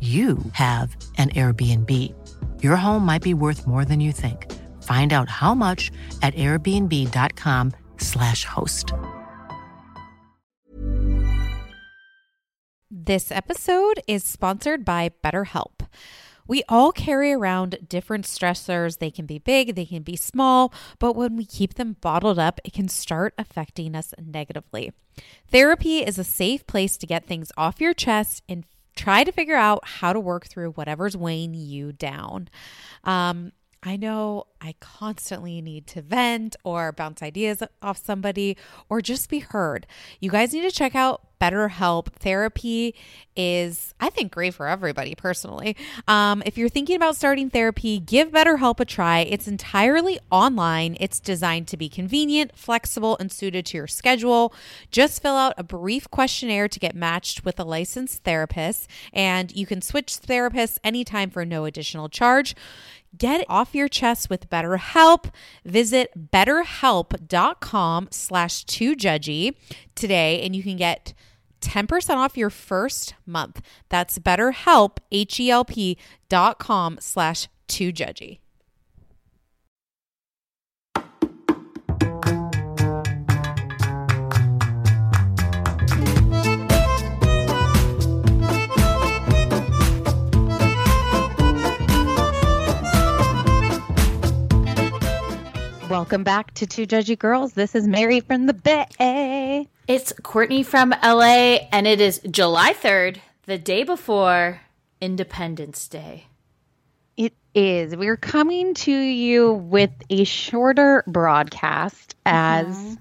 you have an Airbnb. Your home might be worth more than you think. Find out how much at airbnb.com/slash host. This episode is sponsored by BetterHelp. We all carry around different stressors. They can be big, they can be small, but when we keep them bottled up, it can start affecting us negatively. Therapy is a safe place to get things off your chest and try to figure out how to work through whatever's weighing you down. Um, I know I constantly need to vent or bounce ideas off somebody or just be heard. You guys need to check out BetterHelp. Therapy is, I think, great for everybody personally. Um, if you're thinking about starting therapy, give BetterHelp a try. It's entirely online, it's designed to be convenient, flexible, and suited to your schedule. Just fill out a brief questionnaire to get matched with a licensed therapist, and you can switch therapists anytime for no additional charge. Get off your chest with BetterHelp. Visit betterhelp.com slash 2judgy today and you can get 10% off your first month. That's betterhelp, H-E-L-P dot com slash 2judgy. Welcome back to Two Judgy Girls. This is Mary from the Bay. It's Courtney from LA, and it is July 3rd, the day before Independence Day. It is. We're coming to you with a shorter broadcast as Mm-hmm.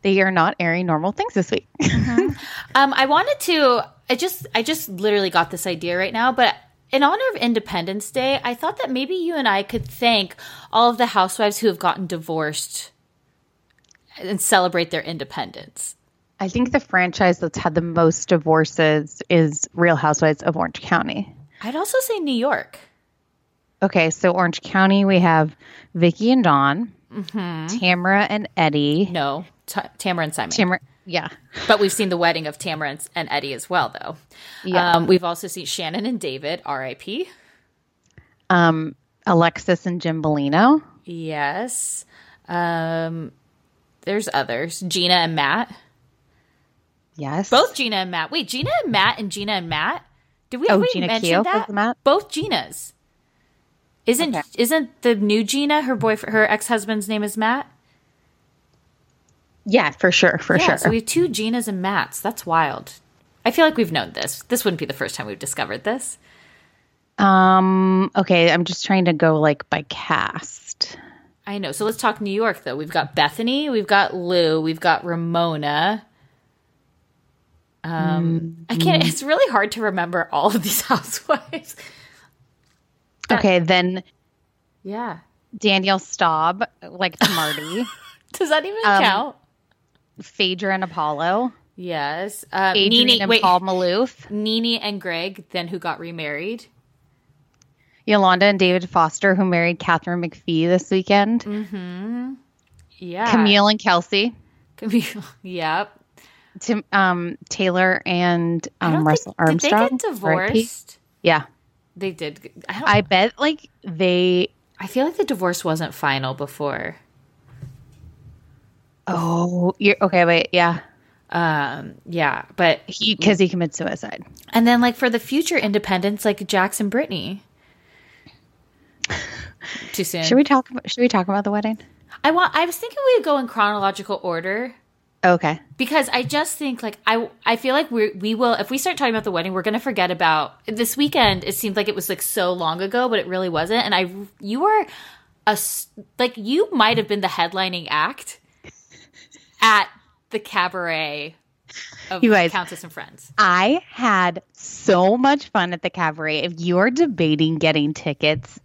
they are not airing normal things this week. Um, I wanted to. I just, I just literally got this idea right now, but in honor of Independence Day, I thought that maybe you and I could thank all of the housewives who have gotten divorced and celebrate their independence. I think the franchise that's had the most divorces is Real Housewives of Orange County. I'd also say New York. Okay, so Orange County, we have Vicki and Donn, Mm-hmm. Tamara and Eddie. No, T- Tamara and Simon. Tamara, yeah. But we've seen the wedding of Tamara and, Eddie as well, though. Yeah. Um, we've also seen Shannon and David, R.I.P. Um, Alexis and Jim Bellino. Yes. Um, there's others. Gina and Matt. Yes. Both Gina and Matt. Wait, Gina and Matt and Gina and Matt. Did we, Oh, we Gina mention Keough was that? Matt? Both Ginas. Isn't Okay. isn't the new Gina her boyfriend her ex husband's name is Matt? Yeah, for sure, for yeah, sure. so we have two Ginas and Matts. That's wild. I feel like we've known this. This wouldn't be the first time we've discovered this. um, okay, I'm just trying to go like by cast. I know. So let's talk New York though. We've got Bethany, we've got Lou, we've got Ramona. Um, I can't. It's really hard to remember all of these housewives. Okay, then Yeah. Danielle Staub, like to Marty, Does that even Um, count? Phaedra and Apollo, Yes. Uh, Adrian Nene, and wait, Paul Maloof, NeNe and Greg, then who got remarried? Yolanda and David Foster, who married Katharine McPhee this weekend, Yeah. Camille and Kelsey, Camille. Yep. Tim, um, Taylor and um, think- Russell Armstrong. Did they get divorced? Yeah, They did. I, I bet like they. I feel like the divorce wasn't final before. Oh, you're okay. Wait, yeah. Um, yeah, but He because he commits suicide. and then like for the future independence, like Jackson Brittany. Too soon. Should we talk? About, should we talk about the wedding? I want. I was thinking we would go in chronological order Okay. because I just think like I I feel like we we will if we start talking about the wedding, we're gonna forget about this weekend. It seemed like it was like so long ago, but it really wasn't. And I you were a like you might have been the headlining act at the cabaret of You guys- Countess and Friends. I had so much fun at the cabaret. If you're debating getting tickets,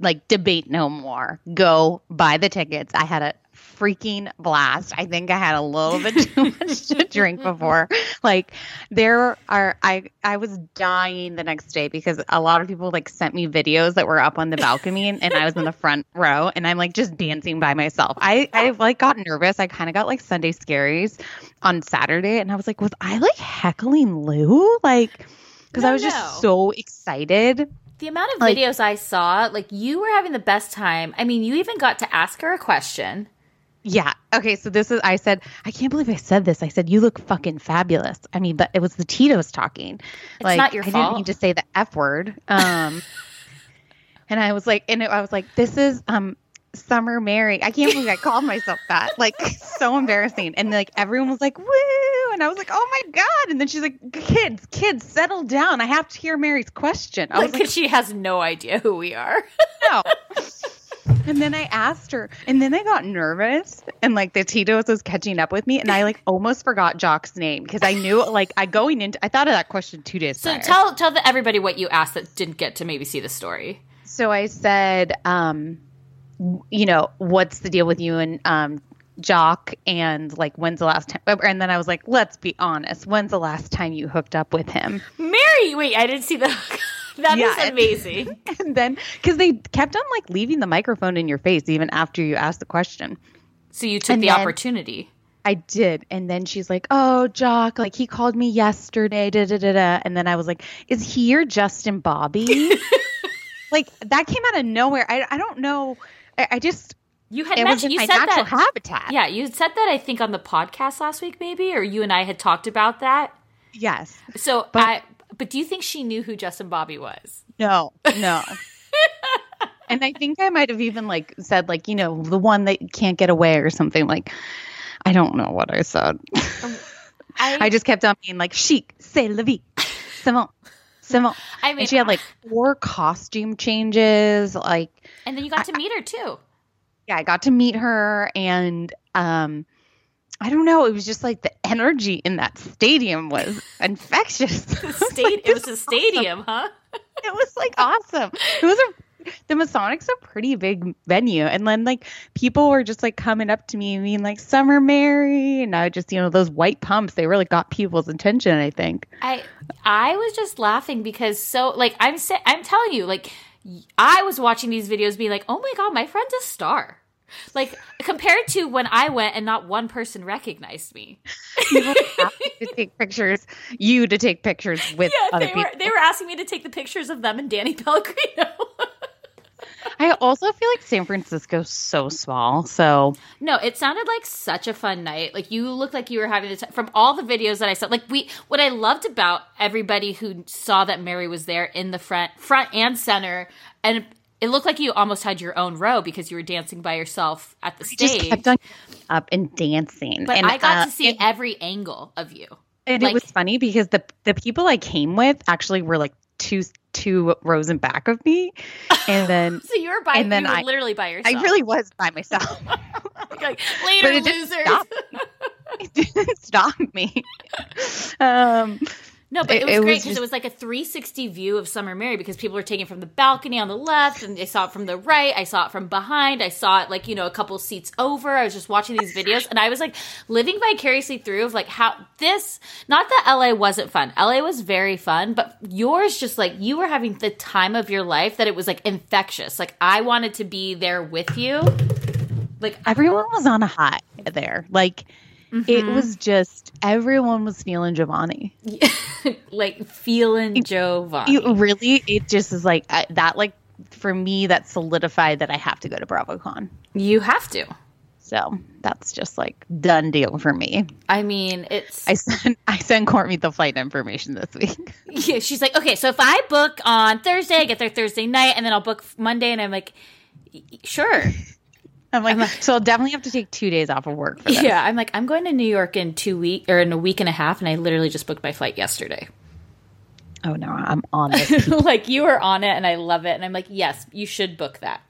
like debate no more. Go buy the tickets. I had a freaking blast. I think I had a little bit too much to drink before. Like there are I I was dying the next day because a lot of people like sent me videos that were up on the balcony and, and I was in the front row and I'm like just dancing by myself. I I like got nervous. I kind of got like Sunday scaries on Saturday and I was like was I like heckling Lou? Like because No, I was no. just so excited. The amount of Like- videos I saw, like you were having the best time. I mean, you even got to ask her a question. Yeah. Okay. So this is, I said, I can't believe I said this. I said, you look fucking fabulous. I mean, but it was the Tito's talking. It's not your I fault. didn't mean to say the F word. Um, and I was like, and I was like, this is, um, Summer Mary. I can't believe I called myself that. Like, so embarrassing. And like, everyone was like, woo. And I was like, oh my God. And then she's like, kids, kids, settle down. I have to hear Mary's question. I was Like, like, 'cause she has no idea who we are. no. And then I asked her, and then I got nervous, and like the Tito's was catching up with me, and I like almost forgot Jock's name because I knew like I going into I thought of that question two days. So prior. tell tell the, everybody what you asked that didn't get to maybe see the story. So I said, um, you know, what's the deal with you and um, Jock, and like when's the last time? And then I was like, let's be honest, when's the last time you hooked up with him? Mary, wait, I didn't see the. That is Yeah, and- amazing. And then because they kept on like leaving the microphone in your face even after you asked the question. So you took And the then- opportunity. I did. And then she's like, Oh, Jock, like he called me yesterday. Da, da, da, da. And then I was like, Is he your Justin Bobby? like that came out of nowhere. I, I don't know. I, I just, You had it was mentioned in you my said natural that. habitat. Yeah, you said that I think on the podcast last week, maybe, or you and I had talked about that. Yes. So, But- I. But do you think she knew who Justin Bobby was? No, no. and I think I might have even like said, like, you know, the one that can't get away or something. Like, I don't know what I said. I just kept on being like, chic, c'est la vie, Simon, Simon. I mean, and she had like four costume changes. Like, and then you got to meet her too. yeah, I got to meet her and um I don't know, it was just like the energy in that stadium was infectious. State, it was a stadium, huh? it was like awesome. It was a the Masonics a pretty big venue. And then like people were just like coming up to me and being like Summer Mary and I just, you know, those white pumps, they really got people's attention, I think. I I was just laughing because so like I'm I'm telling you like I was watching these videos being like oh my god my friend's a star like compared to when I went and not one person recognized me People to take pictures, you to take pictures with yeah other they people. were they were asking me to take the pictures of them and Danny Pellegrino I also feel like San Francisco's so small. So no it sounded like such a fun night like you looked like you were having the time from all the videos that I saw like we what I loved about everybody who saw that Mary was there in the front front and center and it looked like you almost had your own row because you were dancing by yourself at the stage. I just stage. kept on up and dancing. But and, I got uh, to see and- every angle of you. And Like- it was funny because the the people I came with actually were like two two rows in back of me, and then So you were by, And then you were I- literally by yourself. I really was by myself. like, later, but it didn't losers. it didn't stop me. Um, No, but it, It- was it great because it was like a 360 view of Summer Mary because people were taking from the balcony on the left, and I saw it from the right. I saw it from behind. I saw it like you know a couple seats over. I was just watching these videos, and I was like living vicariously through of like how this. Not that LA wasn't fun. LA was very fun, but yours just like you were having the time of your life that it was like infectious. Like I wanted to be there with you. Like everyone was on a high there. Like it Mm-hmm. was just everyone was feeling Jovani. like feeling Jovani. You really, it just is like I, that. Like for me, that solidified that I have to go to BravoCon. You have to. So that's just like done deal for me. I mean, it's I sent I sent Courtney the flight information this week. yeah, she's like, okay, so if I book on Thursday, I get there Thursday night, and then I'll book Monday, and I'm like, sure. I'm like, so I'll definitely have to take two days off of work for this. Yeah, I'm like, I'm going to New York in two week or in a week and a half, and I literally just booked my flight yesterday. Oh no, I'm on it. like you are on it, and I love it, and I'm like, yes, you should book that.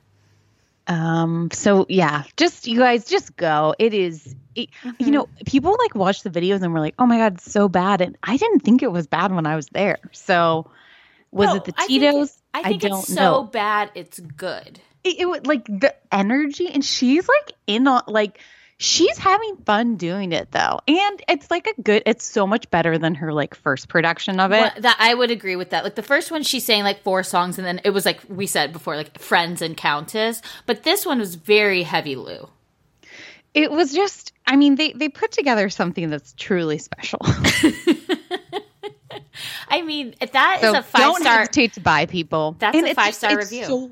Um. So yeah, just you guys just go. It is. It, Mm-hmm. You know, people like watch the videos and were like, "Oh my god, it's so bad," and I didn't think it was bad when I was there. So, was No, it the I think I think don't it's so know. bad, it's good. It, it would like the energy, and she's like in on like she's having fun doing it though, and it's like a good. It's so much better than her like first production of it. Well, that I would agree with that. Like the first one, she sang like four songs, and then it was like we said before, like Friends and Countess. But this one was very heavy, Lou. It was just. I mean, they they put together something that's truly special. I mean, if that is So a five don't star. hesitate to buy people. That's a five-star review. so-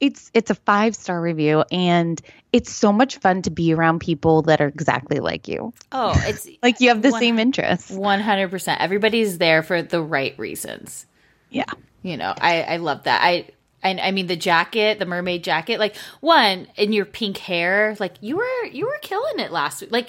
it's it's a five star review, and it's so much fun to be around people that are exactly like you. Oh, it's Like you have the One- same interests. one hundred percent. Everybody's there for the right reasons. Yeah. You know, I I love that. I. And I mean the jacket, the mermaid jacket. Like one in your pink hair, like you were you were killing it last week. Like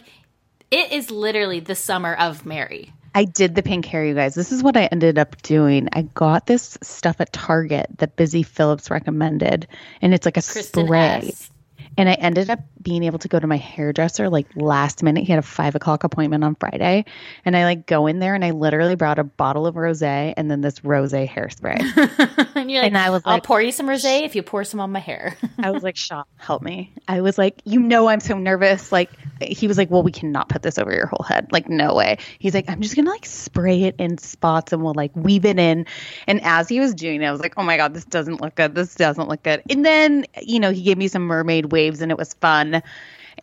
it is literally the summer of Mary. I did the pink hair, you guys. This is what I ended up doing. I got this stuff at Target that Busy Phillips recommended, and it's like a Kristin spray. S. And I ended up being able to go to my hairdresser like last minute. He had a five o'clock appointment on Friday. And I like go in there and I literally brought a bottle of rose and then this rose hairspray. and like, And I was I'll like- pour you some rosé if you pour some on my hair. I was like, Sean, help me. I was like, you know, I'm so nervous. Like, he was like, well, we cannot put this over your whole head. Like, no way. He's like, I'm just going to like spray it in spots and we'll like weave it in. And as he was doing it, I was like, oh my God, this doesn't look good. This doesn't look good. And then, you know, he gave me some mermaid waves and it was fun.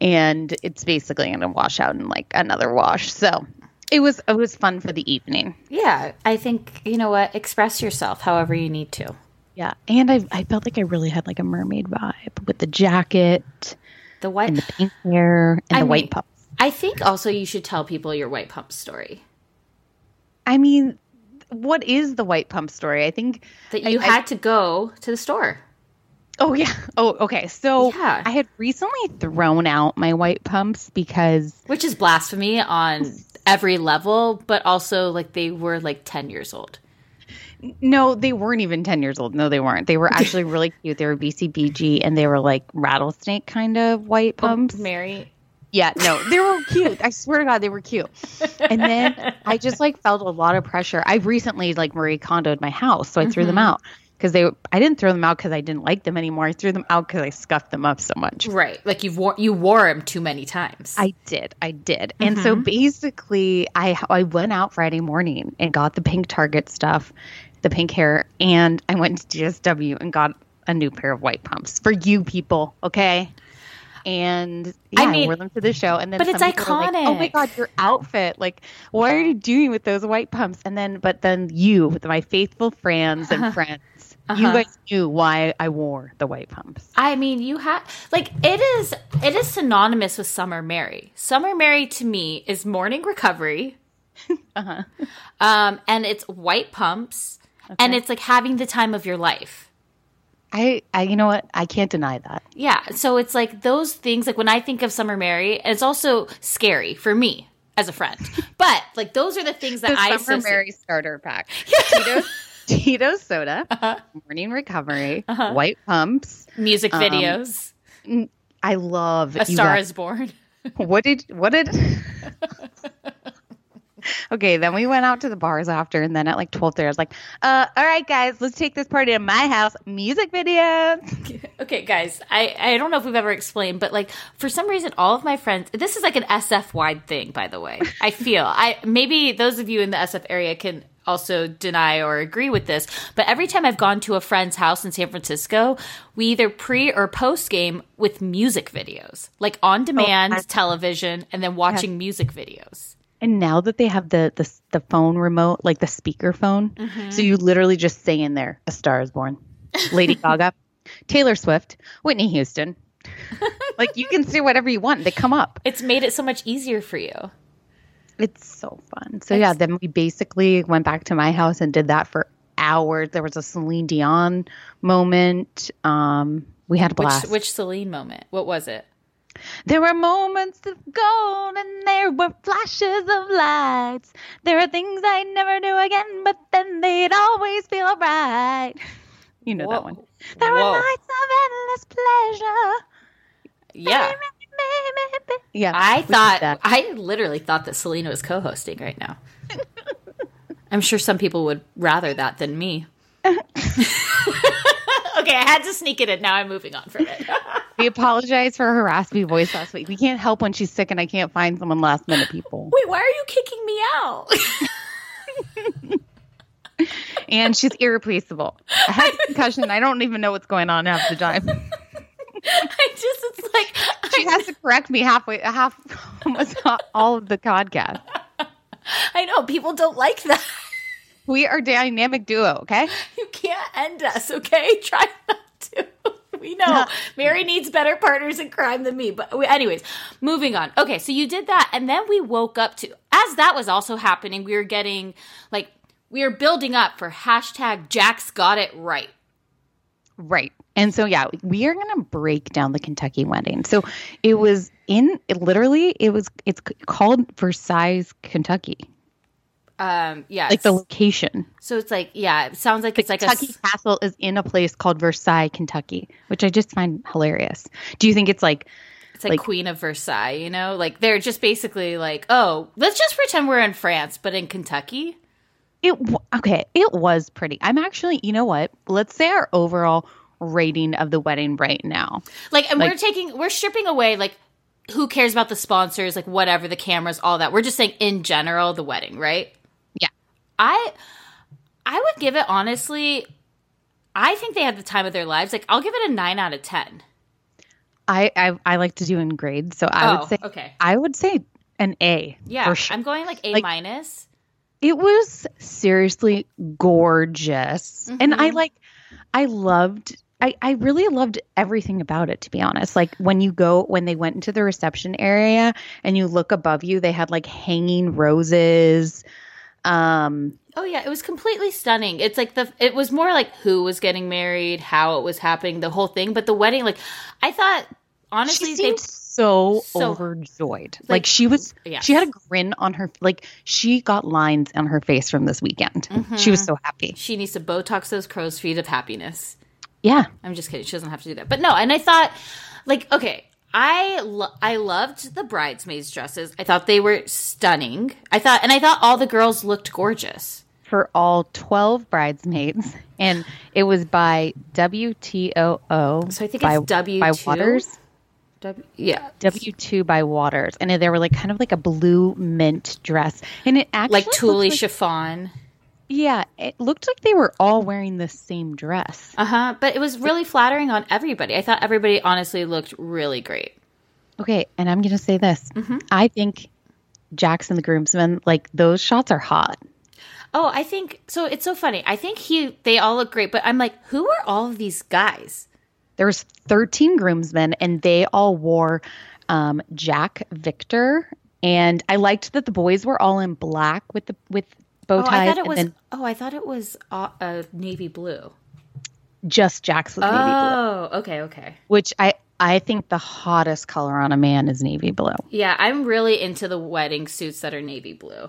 And it's basically going to wash out in like another wash. So it was, it was fun for the evening. yeah, I think you know what. Express yourself however you need to. Yeah. And I, I felt like I really had like a mermaid vibe with the jacket The white. and the pink hair and I the mean- white puff. I think also you should tell people your white pump story. I mean, what is the white pump story? I think That you I- had to go to the store. Oh yeah. Oh okay. So Yeah. I had recently thrown out my white pumps because which is blasphemy on every level, but also like they were like 10 years old. no, they weren't even 10 years old. No, they weren't. They were actually really cute. They were BCBG and they were like rattlesnake kind of white oh, pumps. Mary. Yeah, no, they were cute. I swear to God, they were cute. And then I just like felt a lot of pressure. I recently like Marie Kondoed my house, so I threw them mm-hmm. out because they. I didn't throw them out because I didn't like them anymore. I threw them out because I scuffed them up so much. Right. Like you've wore you wore him too many times. I did. I did. And so mm-hmm. basically, I I went out Friday morning and got the pink Target stuff, the pink hair, and I went to DSW and got a new pair of white pumps for you people. Okay. And yeah, I, mean- wore them to the show, and then but it's iconic. like, oh my god, your outfit! Like, what are you doing with those white pumps? And then, but then you, with my faithful friends and friends, you Uh-huh. guys knew why I wore the white pumps. I mean, you have like it is it is synonymous with Summer Mary. Summer Mary to me is morning recovery. Uh-huh. Um and it's white pumps and it's like having the time of your life. I, I, you know what? I can't deny that. Yeah, so it's like those things like when I think of Summer Mary, it's also scary for me as a friend. But like those are the things that the I Summer associate- Mary starter pack. Tito's soda, Uh-huh. morning recovery, white pumps. music videos. I love a Star guys- is Born. What did what did? okay, then we went out to the bars after, and then at like twelve thirty, I was like, uh, "All right, guys, let's take this party to my house. Music videos." Okay, guys, I, I don't know if we've ever explained, but like for some reason, all of my friends, this is like an SF wide thing, by the way. I feel I maybe those of you in the SF area can also deny or agree with this, but every time I've gone to a friend's house in San Francisco, we either pre or post game with music videos, like on demand I- television, and then watching music videos. And now that they have the the, the phone remote, like the speaker phone, Mm-hmm. so you literally just say in there, "A Star Is Born," Lady Gaga, Taylor Swift, Whitney Houston. like you can say whatever you want. They come up. It's made it so much easier for you. It's so fun. So yeah, then we basically went back to my house and did that for hours. There was a Celine Dion moment. Um, we had a blast. Which which Celine moment? What was it? There were moments of gold and there were flashes of lights. There are things I'd never do again, but then they'd always feel right. You know that one. There Whoa. were nights of endless pleasure. Yeah. Yeah. I thought that. I literally thought that Selena was co-hosting right now. I'm sure some people would rather that than me. okay, I had to sneak it in. Now I'm moving on from it. We apologize for her raspy voice last week. We can't help when she's sick and I can't find someone last minute people. Wait, why are you kicking me out? And she's irreplaceable. I had a concussion. I don't even know what's going on half the time. I just it's like She has to correct me halfway, half, almost all of the podcast. I know people don't like that. We are dynamic duo, okay? You can't end us, okay? Try not to. We know Mary needs better partners in crime than me. But we- anyways, moving on. Okay, so you did that, and then we woke up to as that was also happening. We were getting like we were building up for hashtag Jack's got it right. Right. And so, yeah, we are going to break down the Kentucky wedding. So it was in, it literally, it was, it's called Versailles, Kentucky, Um, yeah, like the location. so it's like yeah, it sounds like it's like Kentucky Castle is in a place called Versailles, Kentucky, which I just find hilarious. Do you think it's like, It's like, Like- Queen of Versailles, you know? Like they're just basically like, oh, let's just pretend we're in France, but in Kentucky. it, okay, it was pretty. I'm actually, you know what? Let's say our overall rating of the wedding right now. Like, and we're taking, we're stripping away, like, who cares about the sponsors, like, whatever, the cameras, all that. We're just saying, in general, the wedding, right? Yeah. I, I would give it, honestly, I think they had the time of their lives. Like, I'll give it a nine out of 10. I, I, I like to do in grades. So I Oh, would say, okay. I would say an A. Yeah. for sure. I'm going like A Like- minus. it was seriously gorgeous and i Mm-hmm. like i loved I, I really loved everything about it to be honest like when you go when they went into the reception area and you look above you they had like hanging roses um Oh yeah, it was completely stunning. It's like the it was more like who was getting married, how it was happening, the whole thing. But the wedding, like I thought, honestly, she they seemed so, so- overjoyed like, like, she was yes. she had a grin on her like she got lines on her face from this weekend she was so happy she needs to Botox those crow's feet of happiness. Yeah I'm just kidding. She doesn't have to do that. But no, and I thought, like, okay, I lo- I loved the bridesmaids' dresses. I thought they were stunning. I thought, and I thought all the girls looked gorgeous. for all 12 bridesmaids and it was by WTOO So I think by, it's W by Watters W- yeah, W2 by Watters and they were like kind of like a blue mint dress and it actually like tulle like- chiffon. Yeah it looked like they were all wearing the same dress Uh huh. But it was really flattering on everybody. I thought everybody honestly looked really great. okay and I'm gonna say this Mm-hmm. I think Jackson the groomsmen like those shots are hot Oh, I think so. It's so funny. I think he they all look great, but I'm like, who are all of these guys? there was 13 groomsmen and they all wore um, Jack Victor and I liked that the boys were all in black with the with bow Oh, I thought it was. Oh, I thought it was uh, uh, navy blue. just Jack's navy blue, Oh, okay, okay. which I I think the hottest color on a man is navy blue. Yeah, I'm really into the wedding suits that are navy blue.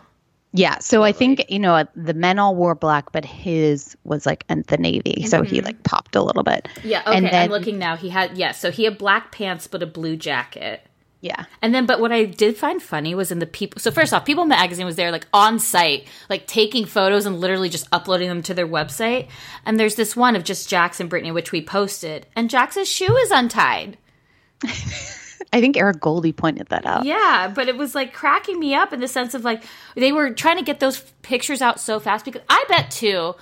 Yeah, so I think you know the men all wore black, but his was like the navy, so he like popped a little bit. Mm-hmm. Yeah, okay. and then I'm looking now. He had yes, so he had black pants but a blue jacket. Yeah, And then, but what I did find funny was in the people. So first off, People Magazine was there, like on site, like taking photos and literally just uploading them to their website. And there's this one of just Jax and Brittany, which we posted, and Jax's shoe is untied. I think Eric Goldie pointed that out. Yeah, but it was like cracking me up in the sense of like they were trying to get those pictures out so fast because I bet too.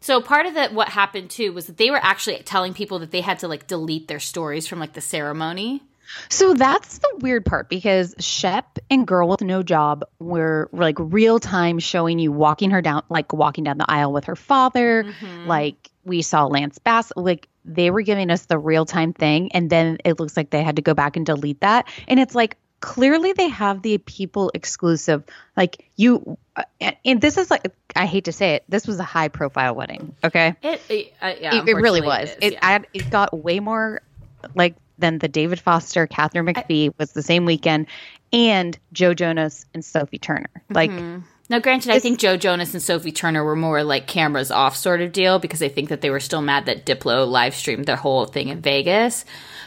So part of that what happened too was that they were actually telling people that they had to like delete their stories from like the ceremony. So that's the weird part because Shep and Girl with No Job were like real time showing you walking her down, like walking down the aisle with her father. Mm-hmm. Like we saw Lance Bass, like they were giving us the real time thing, and then it looks like they had to go back and delete that. And it's like clearly they have the people exclusive. Like you, uh, and this is like I hate to say it, this was a high profile wedding. Okay, It, it, uh, yeah, it, it really was. It yeah. I, it got way more like than the David Foster, Katharine McPhee was the same weekend, and Joe Jonas and Sophie Turner. Like mm-hmm. Now, granted, I think Joe Jonas and Sophie Turner were more like cameras off sort of deal because I think that they were still mad that Diplo live streamed their whole thing in Vegas.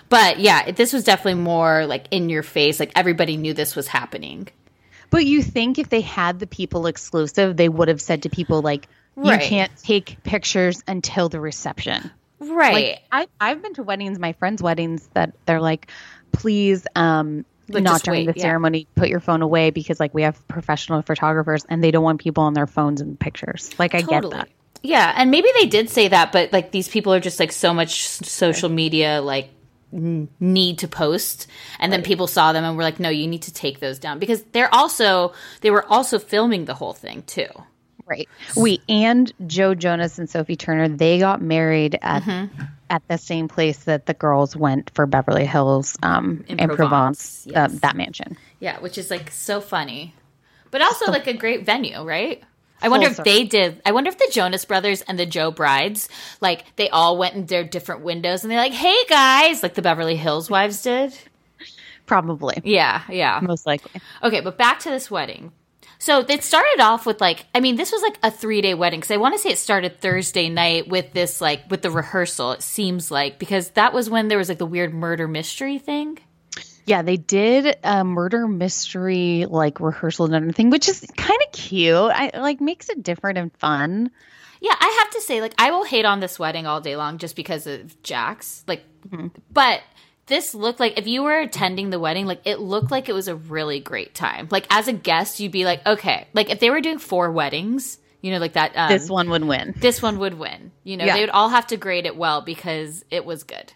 But yeah, this was definitely more like in your face. Like everybody knew this was happening. But you think if they had the people exclusive, they would have said to people like, "You can't take pictures until the reception." Right. Like I, I've been to weddings, my friends' weddings, that they're like, "Please, um, Like, not during wait, the yeah. ceremony, put your phone away because like we have professional photographers and they don't want people on their phones and pictures." Like I get that. Yeah, and maybe they did say that, but like these people are just like so much social media like need to post and then people saw them and were like no you need to take those down because they're also they were also filming the whole thing too Right. We and Joe Jonas and Sophie Turner, they got married at Mm-hmm. at the same place that the girls went for Beverly Hills um In in, Provence, Provence, yes. uh, that mansion. yeah which is like so funny but also like a great venue right I wonder if they did. I wonder if the Jonas Brothers and the Joe Brides, like, they all went in their different windows and they're like, "Hey guys," like the Beverly Hills wives did. Probably. Yeah, yeah. Most likely. Okay, but back to this wedding. So it started off with like, I mean, this was like a three day wedding because I want to say it started Thursday night with this like with the rehearsal. It seems like because that was when there was like the weird murder mystery thing. Yeah, they did a murder mystery like rehearsal and everything, which is kind of cute. I like makes it different and fun. Yeah, I have to say, like, I will hate on this wedding all day long just because of Jax. Like, mm-hmm. but this looked like if you were attending the wedding, like, it looked like it was a really great time. Like, as a guest, you'd be like, okay, like if they were doing four weddings, you know, like that. Um, This one would win. this one would win. You know, Yeah. they would all have to grade it well because it was good.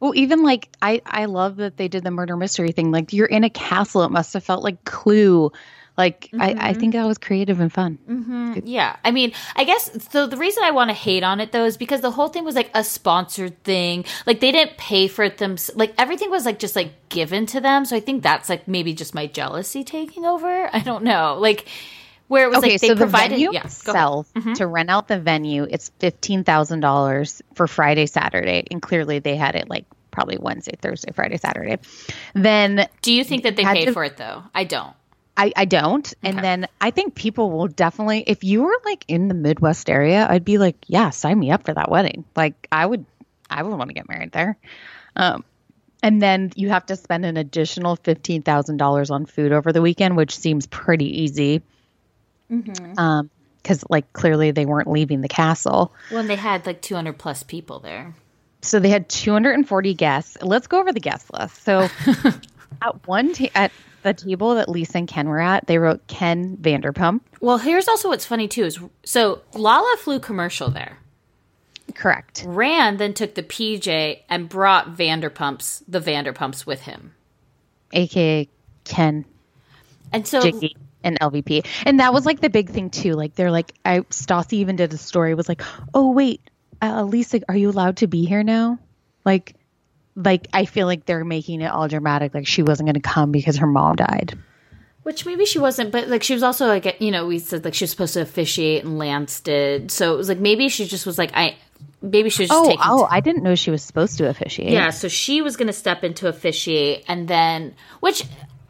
Well, even like I I love that they did the murder mystery thing. Like you're in a castle. It must have felt like Clue. Like I, I think that was creative and fun. Yeah. I mean, I guess so. The reason I want to hate on it though is because the whole thing was like a sponsored thing. Like they didn't pay for it them. Like everything was like just like given to them. So I think that's like maybe just my jealousy taking over. I don't know. Like where it was okay, like they so the provided. venue yeah. Mm-hmm. to rent out the venue, it's fifteen thousand dollars for Friday, Saturday, and clearly they had it like probably Wednesday, Thursday, Friday, Saturday. Then Do you think that they paid to- for it though? I don't. I, I don't. And then I think people will definitely, if you were like in the Midwest area, I'd be like, yeah, sign me up for that wedding. Like I would, I would want to get married there. Um, and then you have to spend an additional fifteen thousand dollars on food over the weekend, which seems pretty easy. Um, because like clearly they weren't leaving the castle, Well, and they had like 200 plus people there. so they had two hundred and forty guests. Let's go over the guest list. So at one ta- at the table that Lisa and Ken were at, they wrote Ken Vanderpump. Well, here's also what's funny too is so Lala flew commercial there. Correct. Rand then took the PJ and brought Vanderpumps, the Vanderpumps, with him. aka Ken, And so, Giggy, and LVP. And that was like the big thing too. Like they're like, I Stassi even did a story. Was like, oh wait, uh, Lisa, are you allowed to be here now? Like, like I feel like they're making it all dramatic. Like she wasn't going to come because her mom died. which maybe she wasn't, but like she was also like, you know, we said like she was supposed to officiate and Lance did. So it was like maybe she just was like, I, maybe she was just Oh, taking. oh, I didn't know she was supposed to officiate. Yeah, so she was going to step in to officiate, and then, which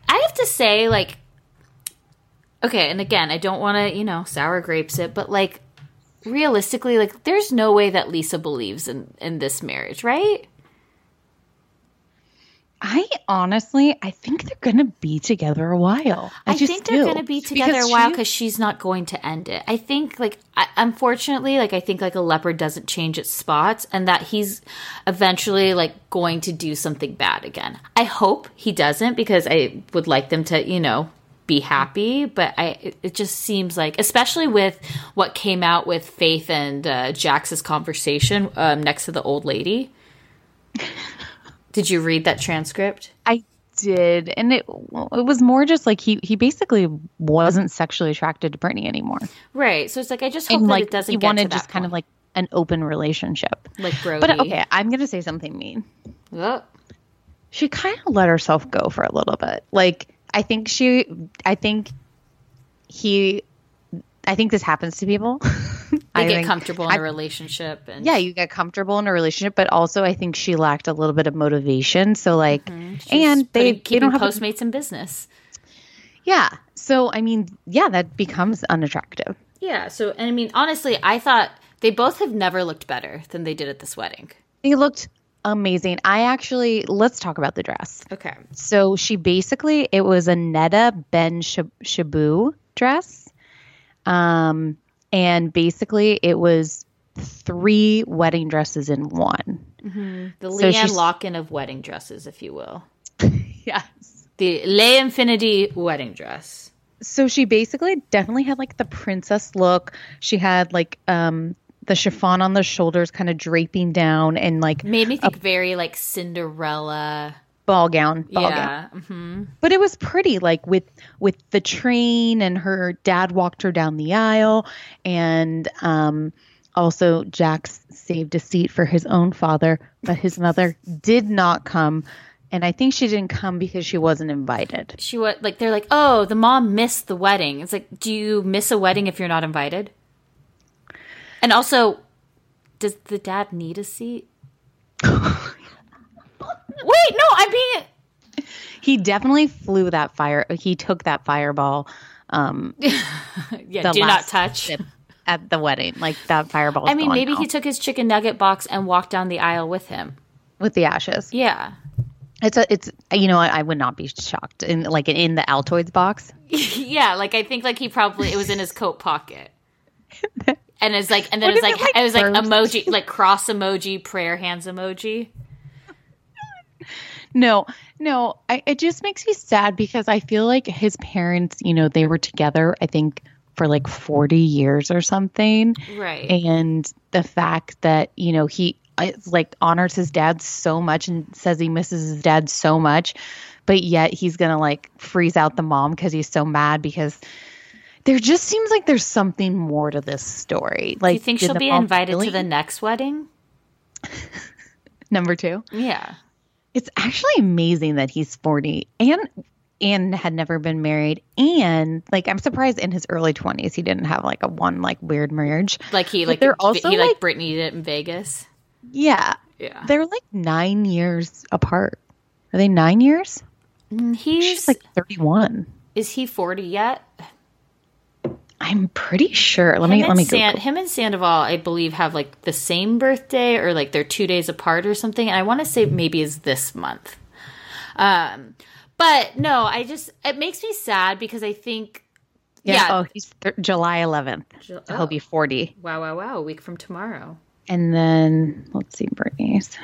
I have to say, like, okay, and again, I don't want to, you know, sour grapes it, but like, realistically, like, there's no way that Lisa believes in in this marriage, right? I honestly, I think they're going to be together a while. I, I, just think they're going to be together Because a while she- because she's not going to end it. I think, like, I, unfortunately, like, I think like a leopard doesn't change its spots, and that he's eventually like going to do something bad again. I hope he doesn't because I would like them to, you know, be happy. But I, it, it just seems like, especially with what came out with Faith and uh, Jax's conversation um, next to the old lady. Did you read that transcript? I did, and it it was more just like he he basically wasn't sexually attracted to Brittany anymore, Right. So it's like I just hope and that like it doesn't he get wanted just kind of like an open relationship. Like Brody. But okay, I'm gonna say something mean. Oh, She kind of let herself go for a little bit. Like I think she, I think he, I think this happens to people. they I get think- comfortable in I- a relationship, and yeah, you get comfortable in a relationship, but also I think she lacked a little bit of motivation. So like, and they they keeping don't have a- Postmates in business. yeah. So I mean, yeah, that becomes unattractive. Yeah. So, and I mean, honestly, I thought they both have never looked better than they did at this wedding. They looked amazing. I actually let's talk about the dress. Okay. So she basically it was a Netta Ben Shab- Shabu dress, um, and basically it was three wedding dresses in one. The So LeeAnne Locken of wedding dresses, if you will. Yes. The Le Infinity wedding dress. So she basically definitely had like the princess look. She had like um the chiffon on the shoulders kind of draping down and like Made me think very like Cinderella. Ball gown, ball gown. yeah. hmm but it was pretty like with with the train and her dad walked her down the aisle and um also Jax saved a seat for his own father but his mother did not come and I think she didn't come because she wasn't invited. She was like, they're like, oh, the mom missed the wedding. It's like, do you miss a wedding if you're not invited? And also, does the dad need a seat? Wait, no, I'm being. He definitely flew that fire he took that fireball um Yeah, do not touch. at the wedding like that fireball I mean, maybe he took his chicken nugget box and walked down the aisle with him. with the ashes. Yeah. It's a it's you know what I would not be shocked in like in the Altoids box. yeah, like I think like he probably it was in his coat pocket. And it's like and then it's like, it, like, it was like emoji like cross emoji, prayer hands emoji. No, no, I, it just makes me sad because I feel like his parents, you know, they were together, I think, for like 40 years or something. Right. And the fact that, you know, he like honors his dad so much and says he misses his dad so much, but yet he's going to like freeze out the mom because he's so mad because there just seems like there's something more to this story. Like, Do you think she'll be invited really- to the next wedding? number two? Yeah. It's actually amazing that he's 40 and and had never been married and like I'm surprised in his early 20s he didn't have like a one like weird marriage. Like he But like they're also, he like, like- Britney did it in Vegas. Yeah. Yeah. They're like 9 years apart. Are they 9 years? Mm, he's She's like 31. is he 40 yet? I'm pretty sure. Let him me let me San- Google. him and Sandoval, I believe, have like the same birthday or like they're two days apart or something. And I want to say maybe is this month. Um, but no, I just it makes me sad because I think Yeah. yeah. Oh, he's th- July 11th. Ju- He'll oh. be 40. wow, wow, wow, a week from tomorrow. And then let's see Brittany's.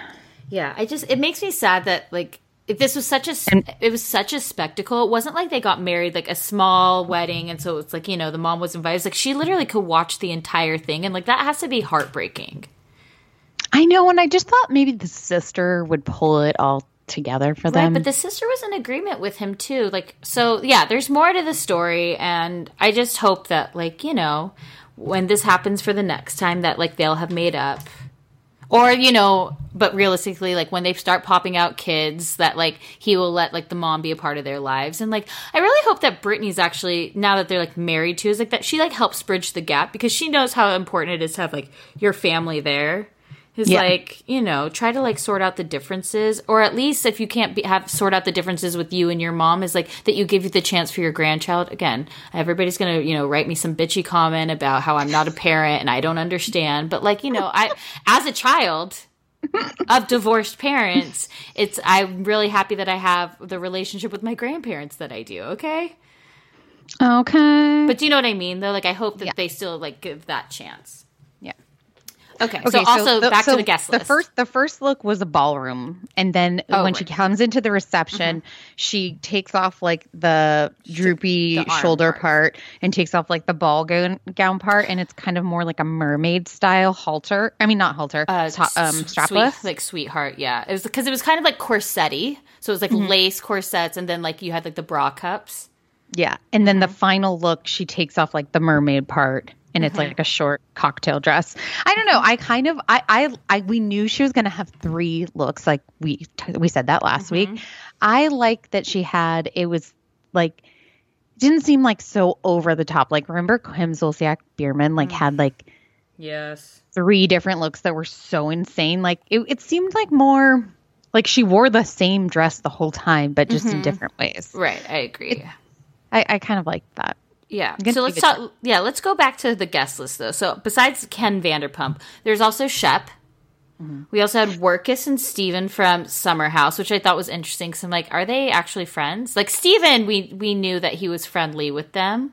Yeah, I just it makes me sad that like this was such a s- it was such a spectacle. It wasn't like they got married like a small wedding, and so it's like you know the mom was invited. It's like she literally could watch the entire thing, and like that has to be heartbreaking. I know and I just thought maybe the sister would pull it all together for Right, them. but the sister was in agreement with him too. Like, so yeah, there's more to the story, and I just hope that, like, you know, when this happens for the next time, that like they'll have made up, or you know, but realistically, like when they start popping out kids, that like he will let like the mom be a part of their lives, and like I really hope that Brittany's actually now that they're like married to is like that she like helps bridge the gap because she knows how important it is to have like your family there is Yeah. like you know try to like sort out the differences or at least if you can't be, have sort out the differences with you and your mom is like that you give you the chance for your grandchild again everybody's gonna you know write me some bitchy comment about how i'm not a parent and i don't understand but like you know i as a child of divorced parents it's i'm really happy that i have the relationship with my grandparents that i do okay okay. but do you know what i mean though like i hope that Yeah. they still like give that chance yeah. okay, so also the- back so to the guest list The first, the first look was a ballroom, and then Oh, when she right. Mm-hmm. comes into the reception, she takes off like the droopy the shoulder part. part. and takes off like the ball gown, gown part, and it's kind of more like a mermaid style halter. I mean, not halter, uh, um, strapless. sweet, like sweetheart. Yeah, it was because it was kind of like corsetti, so it was like Mm-hmm. lace corsets, and then like you had like the bra cups. yeah, and then the Mm-hmm. final look, she takes off like the mermaid part, and it's like a short cocktail dress. I don't know. I kind of I I, I we knew she was going to have three looks like we we said that last mm-hmm. week. I like that she had it was like didn't seem like so over the top. Like remember Kim Zolciak Biermann like had mm-hmm. like Yes. three different looks that were so insane. Like it, it seemed like more like she wore the same dress the whole time, but just in mm-hmm. different ways. Right. I agree. I, I kind of like that. Yeah. So let's talk. Yeah, let's go back to the guest list though. So besides Ken Vanderpump, there's also Shep. Mm-hmm. We also had Workus and Steven from Summer House, which I thought was interesting. Because I'm like, are they actually friends? Like Steven, we we knew that he was friendly with them.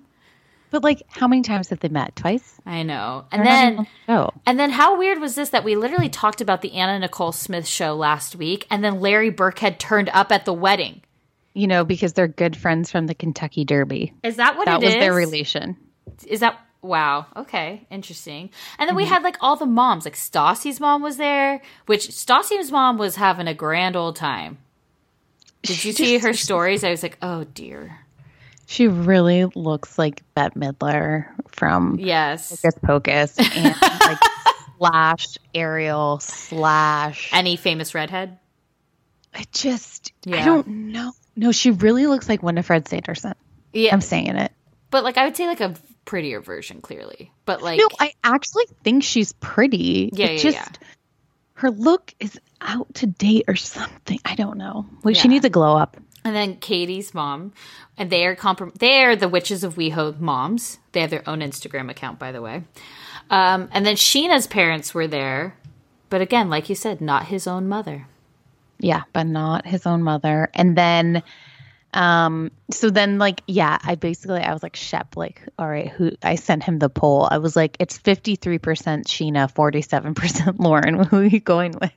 But like, how many times have they met? Twice? I know. They're And then on the and then how weird was this that we literally talked about the Anna Nicole Smith show last week, and then Larry Birkhead turned up at the wedding. You know, because they're good friends from the Kentucky Derby. Is that what it is? That was their relation. Is that wow? Okay, interesting. And then Mm-hmm. we had like all the moms. Like Stassi's mom was there, which Stassi's mom was having a grand old time. Did you see her stories? I was like, oh dear. She really looks like Bette Midler from Yes. Hocus Pocus and like slash Ariel slash. Any famous redhead? I just, I don't know. No, she really looks like Winifred Sanderson. Yeah, I'm saying it. but like I would say like a prettier version, clearly. But like, No, I actually think she's pretty. Yeah, It's yeah, just yeah. her look is out to date or something. I don't know. Like she needs a glow up. and then Katie's mom, and they are comprom- they are the witches of WeHo moms. They have their own Instagram account, by the way. Um, and then Sheena's parents were there, but again, like you said, not his own mother. Yeah, but not his own mother. And then um so then like yeah, I basically I was like Shep like all right, who I sent him the poll. I was like it's 53% Sheena, 47% Lauren. Who are you going with?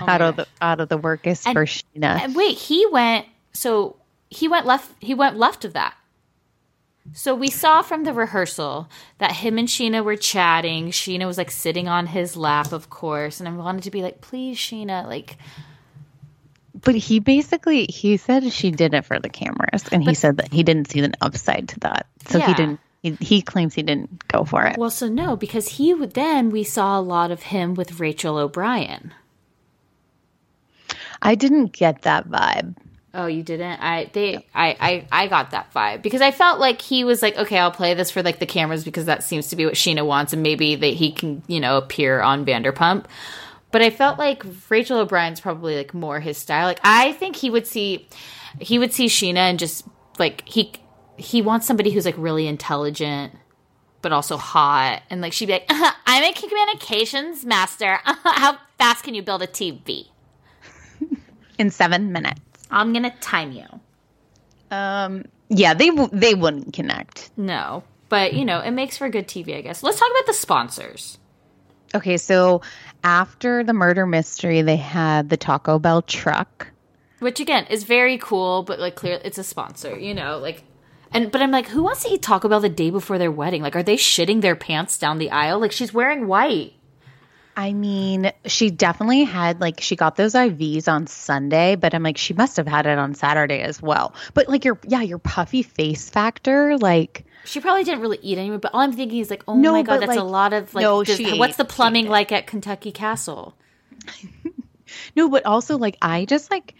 out of the out of the workest for Sheena. And wait, he went so he went left he went left of that. So we saw from the rehearsal that him and Sheena were chatting. Sheena was like sitting on his lap, of course, and I wanted to be like, please, Sheena, like But he basically he said she did it for the cameras, and he said that he didn't see an upside to that, so he didn't. He, he claims he didn't go for it. Well, so no, because he would then we saw a lot of him with Rachel O'Brien. I didn't get that vibe. Oh, you didn't? I they I, I I got that vibe because I felt like he was like, okay, I'll play this for like the cameras because that seems to be what Sheena wants, and maybe that he can you know appear on Vanderpump. But I felt like Rachel O'Brien's probably like more his style. Like I think he would see he would see Sheena and just like he he wants somebody who's like really intelligent but also hot and like she'd be like i'm a communications master how fast can you build a tv in seven minutes. i'm gonna time you Um, yeah, they w- they wouldn't connect. no but you know it makes for good tv i guess let's talk about the sponsors Okay, so after the murder mystery, they had the Taco Bell truck. which again is very cool but like clear it's a sponsor you know like and but i'm like who wants to eat taco bell the day before their wedding like are they shitting their pants down the aisle like she's wearing white I mean, she definitely had like she got those IVs on Sunday, but I'm like she must have had it on Saturday as well. But like your yeah, your puffy face factor, like She probably didn't really eat any, but all I'm thinking is like, oh No, my god, that's a lot of like. No, does- she what's the plumbing like at Kentucky Castle? no, but also like I just like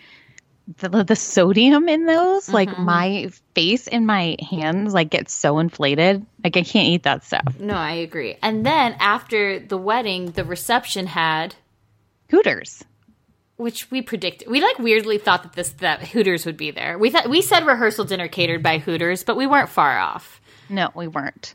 the, the sodium in those, like Mm-hmm. my face and my hands like get so inflated. Like I can't eat that stuff. No, I agree. And then after the wedding, the reception had, Hooters. which we predicted, we like weirdly thought that this that Hooters would be there. We thought we said rehearsal dinner catered by Hooters, but we weren't far off. No, we weren't.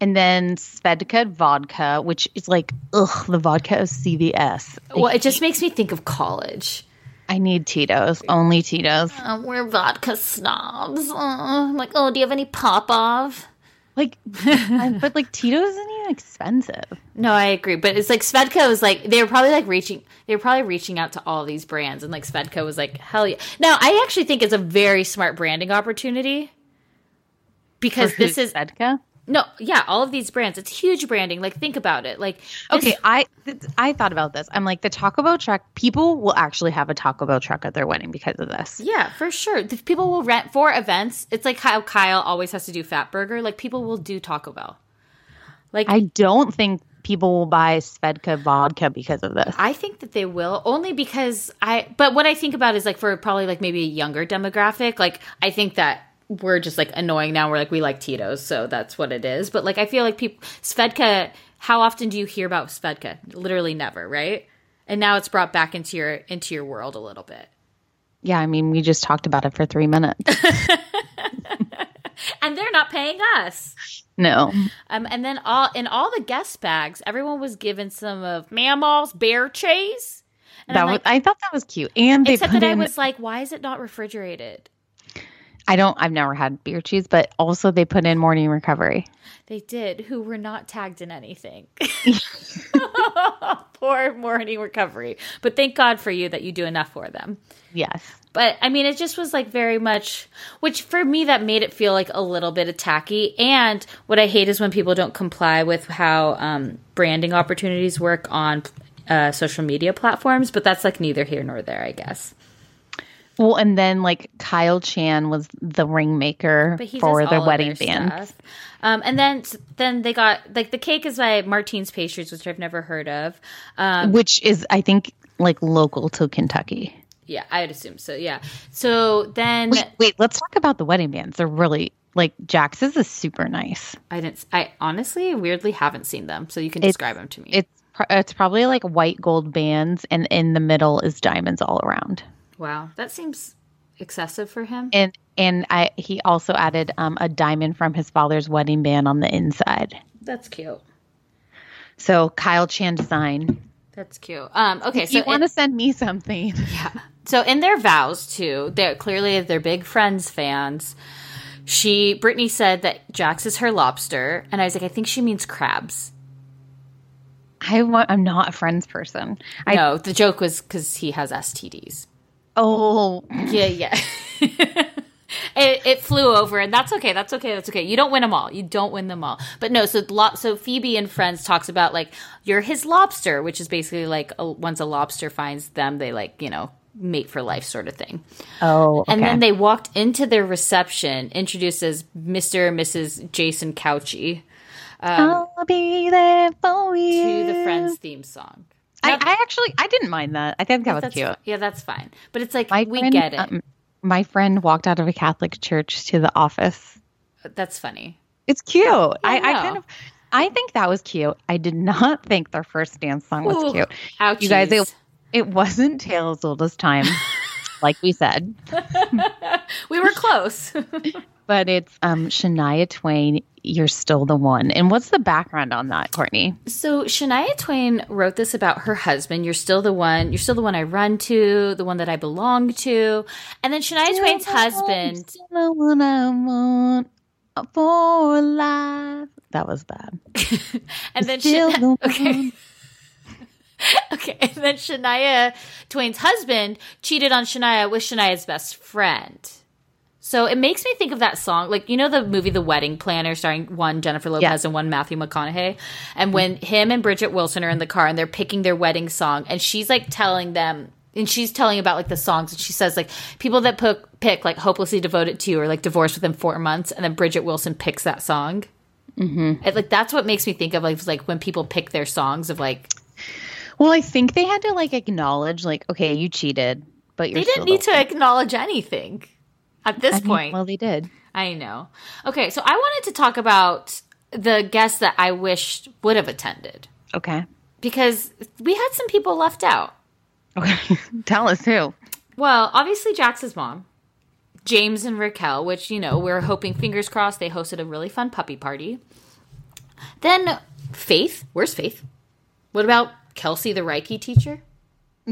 And then Svedka vodka, which is like, ugh, the vodka of CVS. Well, it just makes me think of college. I need Tito's, only Tito's. Uh, we're vodka snobs. Uh, I'm like, oh, do you have any Popov? Like, but like Tito's isn't even expensive. No, I agree, but it's like Svedka was like they were probably like reaching they were probably reaching out to all these brands, and like Svedka was like hell yeah. Now I actually think it's a very smart branding opportunity because this is Svedka. no yeah all of these brands it's huge branding. Like think about it. Like Okay, I th- I thought about this. I'm like the Taco Bell truck. People will actually have a Taco Bell truck at their wedding because of this. yeah for sure. The people will rent for events. It's like how Kyle always has to do Fat Burger. Like people will do Taco Bell. Like I don't think people will buy Svedka vodka because of this. I think that they will only because I but what I think about is like for probably like maybe a younger demographic, like I think that we're just like annoying now. We're like we like Tito's, so that's what it is. But like I feel like people Svedka, how often do you hear about Svedka? Literally never, right? And now it's brought back into your into your world a little bit. yeah, I mean, we just talked about it for three minutes. And they're not paying us. no. Um, and then all in all the guest bags, everyone was given some of Mammal's bear cheese. And That I'm was, I thought that was cute. And they except that I was like, why is it not refrigerated? I don't, I've never had beer cheese, but also they put in morning recovery. They did, who were not tagged in anything. Poor morning recovery. But thank God for you that you do enough for them. Yes. But I mean, it just was like very much, which for me, that made it feel like a little bit attacky. And what I hate is when people don't comply with how um, branding opportunities work on uh, social media platforms. But that's like neither here nor there, I guess. Well, and then like Kyle Chan was the ringmaker for the wedding band. Um, and then then they got like the cake is by Martine's Pastries, which I've never heard of. Um, which is I think like local to Kentucky. yeah, I'd assume so. Yeah. So then Wait, wait, let's talk about the wedding bands. They're really like Jax's is super nice. I didn't. I honestly weirdly haven't seen them, so you can It's- describe them to me. It's it's probably like white gold bands, and in the middle is diamonds all around. Wow, that seems excessive for him. And and I he also added um, a diamond from his father's wedding band on the inside. That's cute. So Kyle Chan design. That's cute. Um. Okay. So you want to send me something? Yeah. So in their vows too, they're clearly they're big Friends fans. She Brittany said that Jax is her lobster, and I was like, I think she means crabs. I want. I'm not a friends person. I no, the joke was because he has STDs. Oh Yeah, yeah. it, it flew over, and that's okay. That's okay. That's okay. You don't win them all. You don't win them all. But no. So so Phoebe and Friends talks about like you're his lobster, which is basically like a, once a lobster finds them, they like you know mate for life sort of thing. oh. Okay. And then they walked into their reception, introduced as Mr. and Mrs. Jason Cauchi um, I'll be there for you. to the Friends theme song. I, I actually I didn't mind that. I think that was that's cute. Yeah, that's fine. But it's like My we friend, get it. um, my friend walked out of a Catholic church to the office. that's funny. It's cute. I, I know. kind of I think that was cute. I did not think their first dance song was Ooh, cute. ouchies. You guys, it, it wasn't Tales Old as Time, like we said, We were close. but it's um Shania Twain. You're still the one. And what's the background on that, Courtney? So Shania Twain wrote this about her husband. You're still the one. You're still the one I run to, the one that I belong to. And then Shania Twain's husband. Still the one I want for life. That was bad. And then Still Shania, the okay, okay. And then Shania Twain's husband cheated on Shania with Shania's best friend. So it makes me think of that song, like you know the movie The Wedding Planner, starring one Jennifer Lopez Yeah. and one Matthew McConaughey. And when him and Bridgette Wilson are in the car and they're picking their wedding song, and she's like telling them, and she's telling about like the songs, and she says like people that pick, pick like "Hopelessly Devoted to You" or like "Divorced Within Four Months," and then Bridgette Wilson picks that song. Mm-hmm. It, like that's what makes me think of like like when people pick their songs of like Well, I think they had to like acknowledge, like, okay, you cheated, but you're they didn't need to acknowledge anything at this I mean, point. Well, they did. I know. Okay, so I wanted to talk about the guests that I wished would have attended Okay. because we had some people left out. Okay. Tell us who. Well, obviously Jax's mom, James and Raquel, which you know we're hoping fingers crossed they hosted a really fun puppy party. Then Faith, where's Faith? What about Kelsey, the Reiki teacher?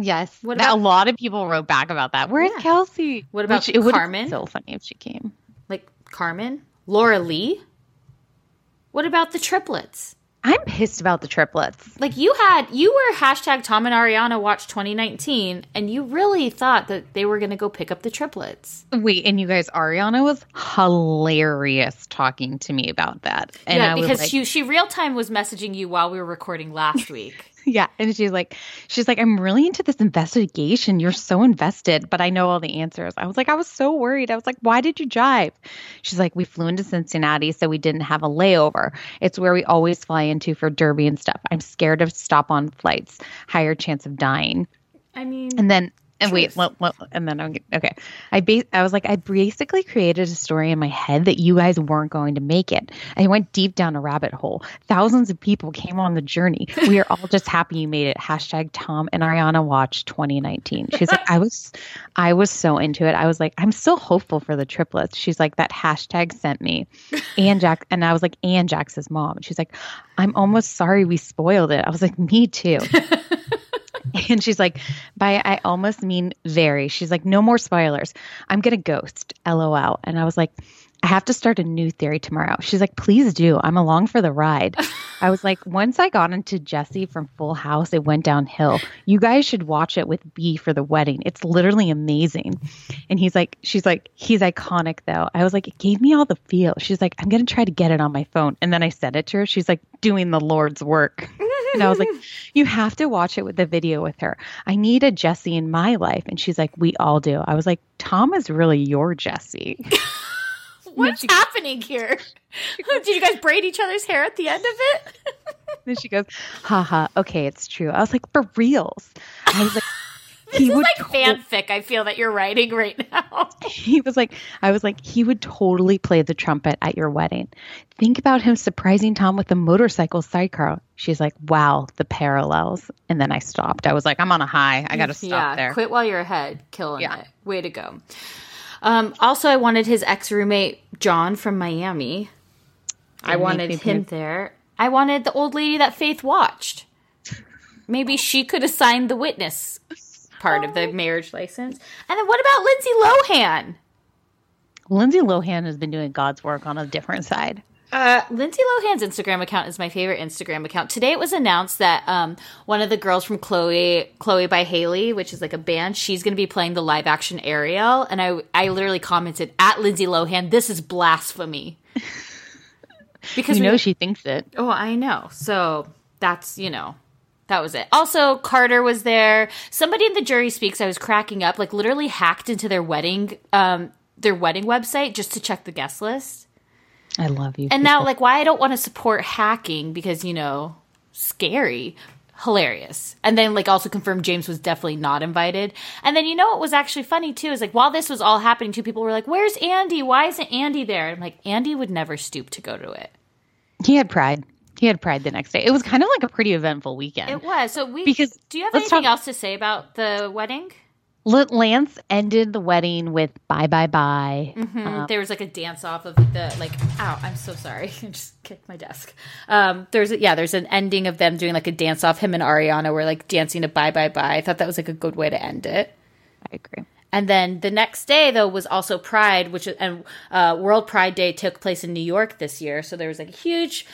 Yes. What about- a lot of people wrote back about that. Where's Yeah. Kelsey? What about Which it Carmen? So funny if she came. Like Carmen, Laura Lee. What about the triplets? I'm pissed about the triplets. Like you had, you were hashtag Tom and Ariana watch 2019, and you really thought that they were going to go pick up the triplets. Wait, and you guys, Ariana was hilarious talking to me about that. And yeah, I was because like, she she real time was messaging you while we were recording last week. Yeah. And she's like, she's like, I'm really into this investigation. You're so invested, but I know all the answers. I was like, I was so worried. I was like, why did you jive? She's like, we flew into Cincinnati, so we didn't have a layover. It's where we always fly into for Derby and stuff. I'm scared of stop on flights, higher chance of dying. I mean, And then and wait, well, and then I'm okay. I ba- I was like, I basically created a story in my head that you guys weren't going to make it. I went deep down a rabbit hole. Thousands of people came on the journey. We are all just happy you made it. Hashtag Tom and Ariana watch 2019. She's like, I was, I was so into it. I was like, I'm still hopeful for the triplets. She's like, that hashtag sent me, and Jack, and I was like, and Jax's mom. She's like, I'm almost sorry we spoiled it. I was like, me too. And she's like, by I almost mean very. She's like, no more spoilers. I'm gonna ghost. LOL. And I was like, I have to start a new theory tomorrow. She's like, please do. I'm along for the ride. I was like, once I got into Jesse from Full House, it went downhill. You guys should watch it with B for the wedding. It's literally amazing. And he's like, she's like, he's iconic though. I was like, it gave me all the feel. She's like, I'm gonna try to get it on my phone. And then I sent it to her. She's like, doing the Lord's work. And I was like, you have to watch it with the video with her. I need a Jesse in my life. And she's like, we all do. I was like, Tom is really your Jesse. what's happening here? Did you guys braid each other's hair at the end of it? then she goes, haha, okay, it's true. I was like, for reals. I was like, This is like fanfic. I feel that you're writing right now. he was like, I was like, he would totally play the trumpet at your wedding. Think about him surprising Tom with a motorcycle sidecar. She's like, wow, the parallels. And then I stopped. I was like, I'm on a high. I got to stop yeah, there. quit while you're ahead. Killing Yeah. it. Way to go. Um, also, I wanted his ex roommate John from Miami. I Didn't wanted him there. I wanted the old lady that Faith watched. Maybe she could have signed the witness part of the marriage license. And then what about Lindsay Lohan? Lindsay Lohan has been doing God's work on a different side. Uh, Lindsay Lohan's Instagram account is my favorite Instagram account. Today it was announced that um, one of the girls from Chloe, Chloe by Halle, which is like a band, she's going to be playing the live action Ariel. And I, I literally commented at Lindsay Lohan, "This is blasphemy." Because You we- know she thinks it. Oh, I know. So that's, you know, that was it. Also, Carter was there. Somebody in the jury speaks. I was cracking up, like literally hacked into their wedding, um, their wedding website just to check the guest list. I love you. And now, like, why I don't want to support hacking because you know, scary, hilarious. And then, like, also confirmed James was definitely not invited. And then, you know, what was actually funny too is like while this was all happening, two people were like, "Where's Andy? Why isn't Andy there?" I'm like, Andy would never stoop to go to it. he had pride. He had pride the next day. It was kind of like a pretty eventful weekend. It was. So we Because- do you have anything talk- else to say about the wedding? Lance ended the wedding with bye bye bye. there was like a dance off of the like. Ow! I'm so sorry. I just kicked my desk. Um, there's a, yeah. There's an ending of them doing like a dance off. Him and Ariana were like dancing to bye bye bye. I thought that was like a good way to end it. I agree. And then the next day, though, was also Pride, which and uh, World Pride Day took place in New York this year. So there was like a huge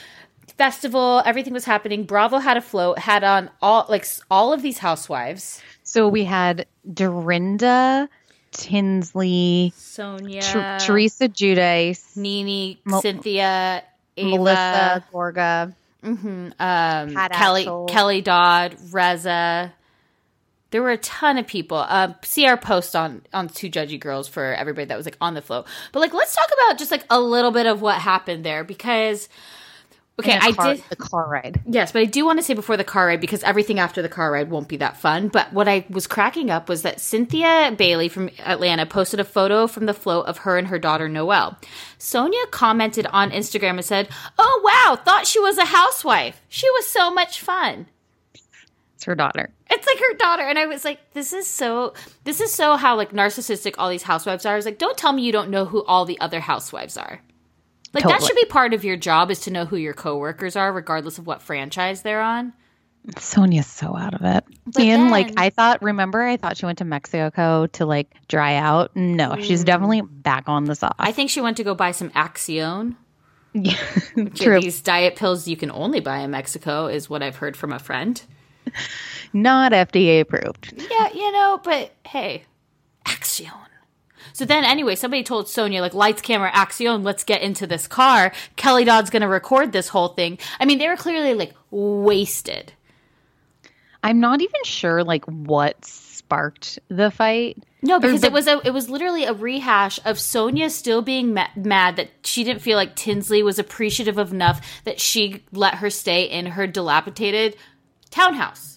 festival. Everything was happening. Bravo had a float, had on all like all of these housewives. So we had Dorinda, Tinsley, Sonja, Ter- Teresa Giudice, NeNe, Mel- Cynthia, Ava, Melissa Gorga. um, Kelly, Axel. Kelly Dodd, Reza. There were a ton of people. Um, see our post on on two judgy girls for everybody that was like on the float. But like, let's talk about just like a little bit of what happened there because. Okay, I car- did. the car ride. Yes, but I do want to say before the car ride because everything after the car ride won't be that fun. But what I was cracking up was that Cynthia Bailey from Atlanta posted a photo from the float of her and her daughter Noelle. Sonja commented on Instagram and said, "Oh wow, thought she was a housewife. She was so much fun." It's her daughter. It's like her daughter, and I was like, "This is so. This is so how like narcissistic all these housewives are." I was like, "Don't tell me you don't know who all the other housewives are." Like that should be part of your job is to know who your coworkers are, regardless of what franchise they're on. Sonja's so out of it. But and like I thought, remember, I thought she went to Mexico to like dry out. No, she's mm. definitely back on the sauce. I think she went to go buy some Acxion. yeah, true. These diet pills you can only buy in Mexico is what I've heard from a friend. Not FDA approved. Yeah, you know, but hey, Acxion. So then, anyway, somebody told Sonja, like, lights, camera, action, let's get into this car. Kelly Dodd's going to record this whole thing. I mean, they were clearly like wasted. I'm not even sure like what sparked the fight. No, because the- it was a it was literally a rehash of Sonja still being ma- mad that she didn't feel like Tinsley was appreciative of enough that she let her stay in her dilapidated townhouse.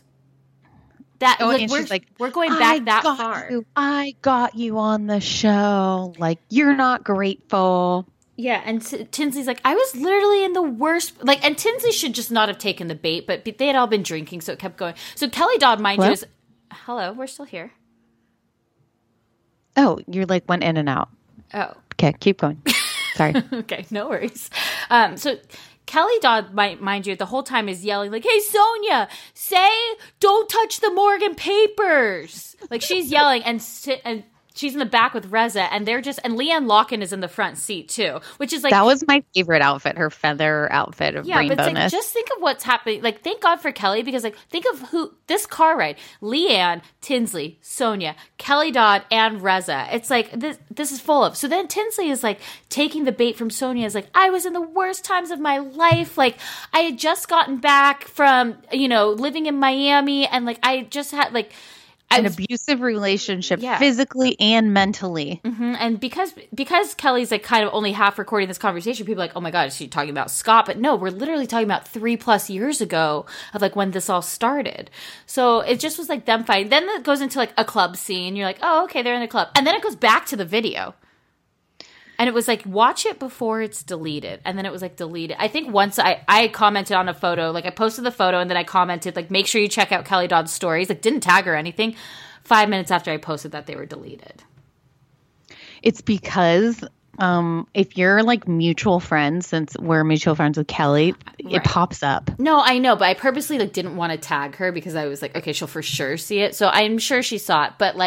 That Oh, like, we're, like, we're going I back that got far. You. I got you on the show. Like you're not grateful. Yeah, and T- Tinsley's like, I was literally in the worst. Like, and Tinsley should just not have taken the bait, but they had all been drinking, so it kept going. So Kelly Dodd, mind Hello? you, is hello, we're still here. Oh, you're like went in and out. Oh, Okay, keep going. Sorry. okay, no worries. Um, so Kelly Dodd, mi- mind you, the whole time is yelling like, "Hey, Sonja, say don't touch the Morgan papers!" Like she's yelling, and and she's in the back with Reza, and they're just and LeeAnne Locken is in the front seat too, which is like that was my favorite outfit, her feather outfit of Yeah, but like just think of what's happening. Like, thank God for Kelly because, like, think of who this car ride: Leanne, Tinsley, Sonja, Kelly Dodd, and Reza. It's like this. This is full of. So then Tinsley is like taking the bait from Sonja. Is like, I was in the worst times of my life. Like, I had just gotten back from you know living in Miami, and like I just had like. An was abusive relationship Yeah. physically and mentally. Mhm. And because because Kelly's like kind of only half recording this conversation, people are like, oh my god, is she talking about Scott? But no, we're literally talking about three plus years ago of like when this all started. So it just was like them fighting. Then it goes into like a club scene. You're like, oh okay, they're in the club, and then it goes back to the video. And it was like watch it before it's deleted, and then it was like deleted. I think once I I commented on a photo, like I posted the photo, and then I commented like make sure you check out Kelly Dodd's stories. Like didn't tag her anything. Five minutes after I posted that, they were deleted. It's because um, if you're like mutual friends, since we're mutual friends with Kelly, Right. it pops up. No, I know, but I purposely like didn't want to tag her because I was like, okay, she'll for sure see it. So I'm sure she saw it, but like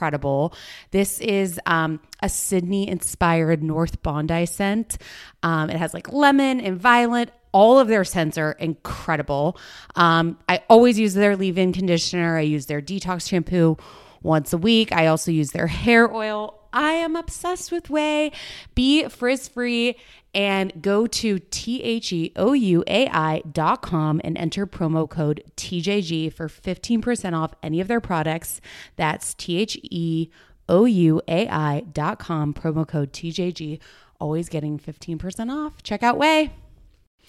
This is um, a Sydney inspired North Bondi scent. Um, it has like lemon and violet. All of their scents are incredible. Um, I always use their leave in conditioner, I use their detox shampoo once a week. I also use their hair oil. I am obsessed with OUAI. Be frizz free and go to T H E O U A I dot com and enter promo code TJG for 15% off any of their products. That's T H E O U A I dot com, promo code TJG. Always getting 15% off. Check out OUAI.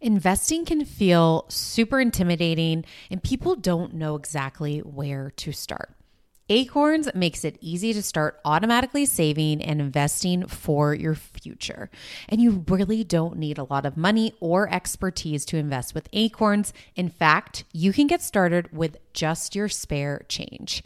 Investing can feel super intimidating, and people don't know exactly where to start. Acorns makes it easy to start automatically saving and investing for your future. And you really don't need a lot of money or expertise to invest with Acorns. In fact, you can get started with just your spare change.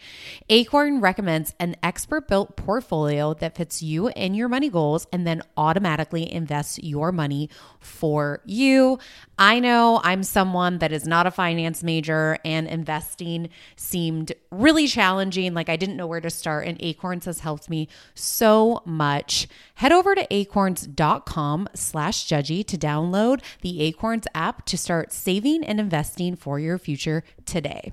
Acorn recommends an expert built portfolio that fits you and your money goals and then automatically invests your money for you. I know I'm someone that is not a finance major and investing seemed really challenging. Like I didn't know where to start, and Acorns has helped me so much. Head over to acorns.com slash judgy to download the Acorns app to start saving and investing for your future today.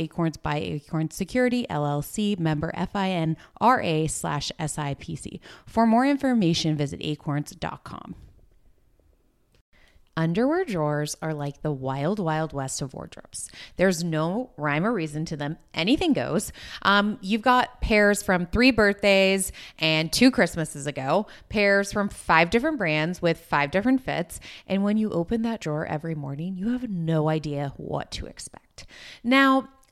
Acorns by Acorns Security LLC, member FINRA slash SIPC. For more information, visit acorns.com. Underwear drawers are like the wild, wild west of wardrobes. There's no rhyme or reason to them. Anything goes. Um, you've got pairs from three birthdays and two Christmases ago, pairs from five different brands with five different fits. And when you open that drawer every morning, you have no idea what to expect. Now,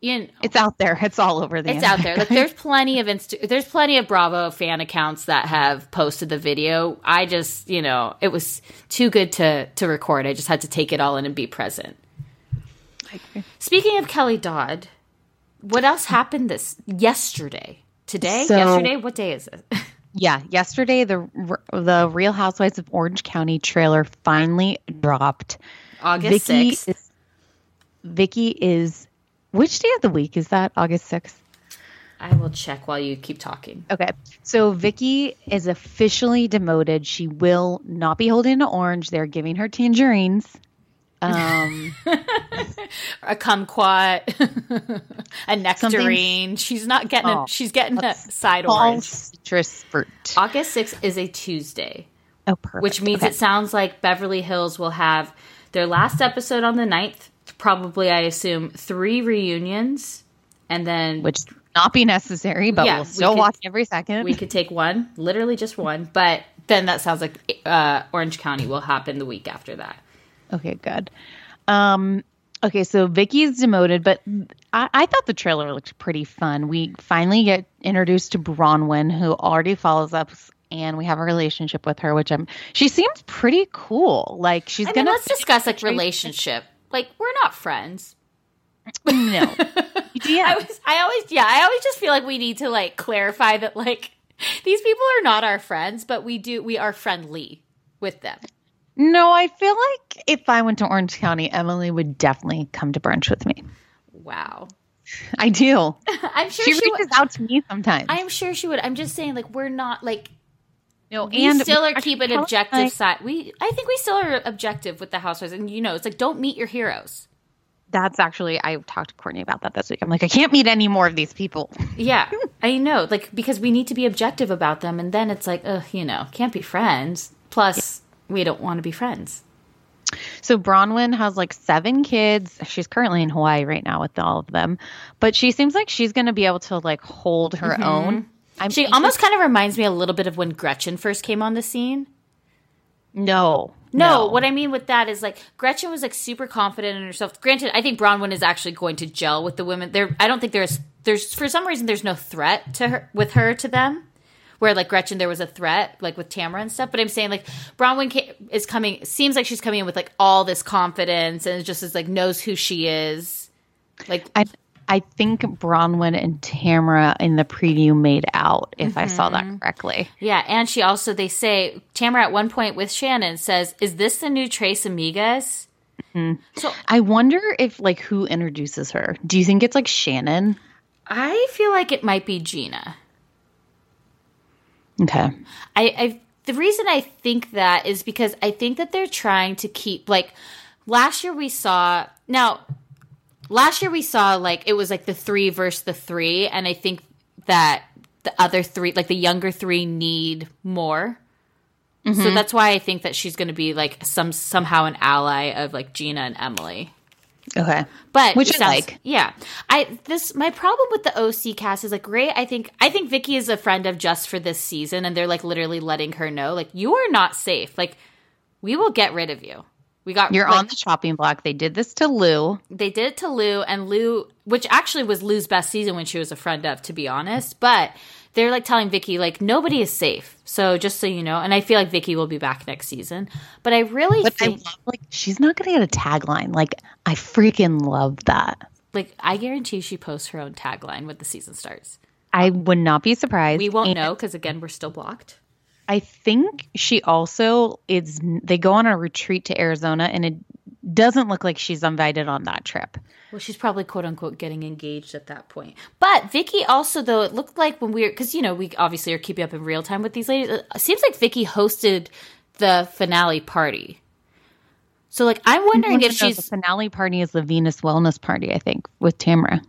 you know, It's out there. It's all over the it's out there. Like there's plenty of Insta- there's plenty of Bravo fan accounts that have posted the video. I just, you know, it was too good to to record. I just had to take it all in and be present. Speaking of Kelly Dodd, what else happened this yesterday? Today? So- yesterday? What day is it? Yeah, yesterday the the Real Housewives of Orange County trailer finally dropped. August Vicki 6th. is Vicki is which day of the week is that? August 6th. I will check while you keep talking. Okay. So Vicki is officially demoted. She will not be holding an orange. They're giving her tangerines. Um A kumquat, a nectarine. She's not getting. Oh, a, she's getting a side orange. citrus fruit. August 6th is a Tuesday. Oh, perfect. which means Okay. it sounds like Beverly Hills will have their last episode on the 9th, probably, I assume, three reunions, and then which not be necessary, but Yeah, we'll we still could- watch every second. we could take one, literally just one, but then that sounds like uh, Orange County will happen the week after that. Okay, good. Um, okay, so Vicki's demoted, but I, I thought the trailer looked pretty fun. We finally get introduced to Braunwyn, who already follows up, and we have a relationship with her, which I'm. She seems pretty cool. Like she's I mean, gonna let's discuss like relationship. Like we're not friends. no. I yeah, was, I always, yeah, I always just feel like we need to like clarify that like these people are not our friends, but we do, we are friendly with them. no. I feel like if I went to Orange County, Emily would definitely come to brunch with me. Wow. I do. I'm sure She she, reaches would. out to me sometimes. I'm sure she would. I'm just saying, like, we're not like no, we still are keeping Kelly objective and side. We, I think we still are objective with the housewives, and you know, it's like don't meet your heroes. That's actually I talked to Courtney about that this week. I'm like, I can't meet any more of these people. Yeah, I know, like because we need to be objective about them, and then it's like, ugh, you know, can't be friends. Plus, we don't want to be friends. So Braunwyn has like seven kids. She's currently in Hawaii right now with all of them, but she seems like she's going to be able to like hold her mm-hmm. own. I'm She almost kind of reminds me a little bit of when Gretchen first came on the scene. no, No, what I mean with that is like Gretchen was like super confident in herself. Granted, I think Braunwyn is actually going to gel with the women. There, I don't think there's there's for some reason there's no threat to her with her to them. Where like Gretchen, there was a threat like with Tamra and stuff. But I'm saying like Braunwyn is coming. Seems like she's coming in with like all this confidence and just is like knows who she is. Like I I think Braunwyn and Tamra in the preview made out, if I saw that mm-hmm. correctly. Yeah, and she also they say Tamra at one point with Shannon says, "Is this the new Tres Amigas?" Mm-hmm. So I wonder if like who introduces her. Do you think it's like Shannon? I feel like it might be Gina. Okay. I, I the reason I think that is because I think that they're trying to keep like last year we saw now last year we saw like it was like the three versus the three, and I think that the other three like the younger three need more. Mm-hmm. So that's why I think that she's going to be like some somehow an ally of like Gina and Emily. Okay. But Which it I like. Yeah, I this my problem with the OC cast is like great. I think I think Vicki is a friend of just for this season, and they're like literally letting her know like you are not safe. Like we will get rid of you. We got You're like, on the chopping block. They did this to Lou. They did it to Lou, and Lou, which actually was Lou's best season when she was a friend of, to be honest. But they're like telling Vicki like nobody is safe. So just so you know, and I feel like Vicki will be back next season. But I really But I think love like she's not gonna get a tagline. Like I freaking love that. like I guarantee she posts her own tagline when the season starts. I would not be surprised. We won't And know because again we're still blocked. I think she also is. They go on a retreat to Arizona, and it doesn't look like she's invited on that trip. Well, she's probably quote unquote getting engaged at that point. But Vicki also, though, it looked like when we were, because, you know, we obviously are keeping up in real time with these ladies. It seems like Vicki hosted the finale party. So, like, I'm wondering if she's the finale party is the Vena Wellness party. I think with Tamra,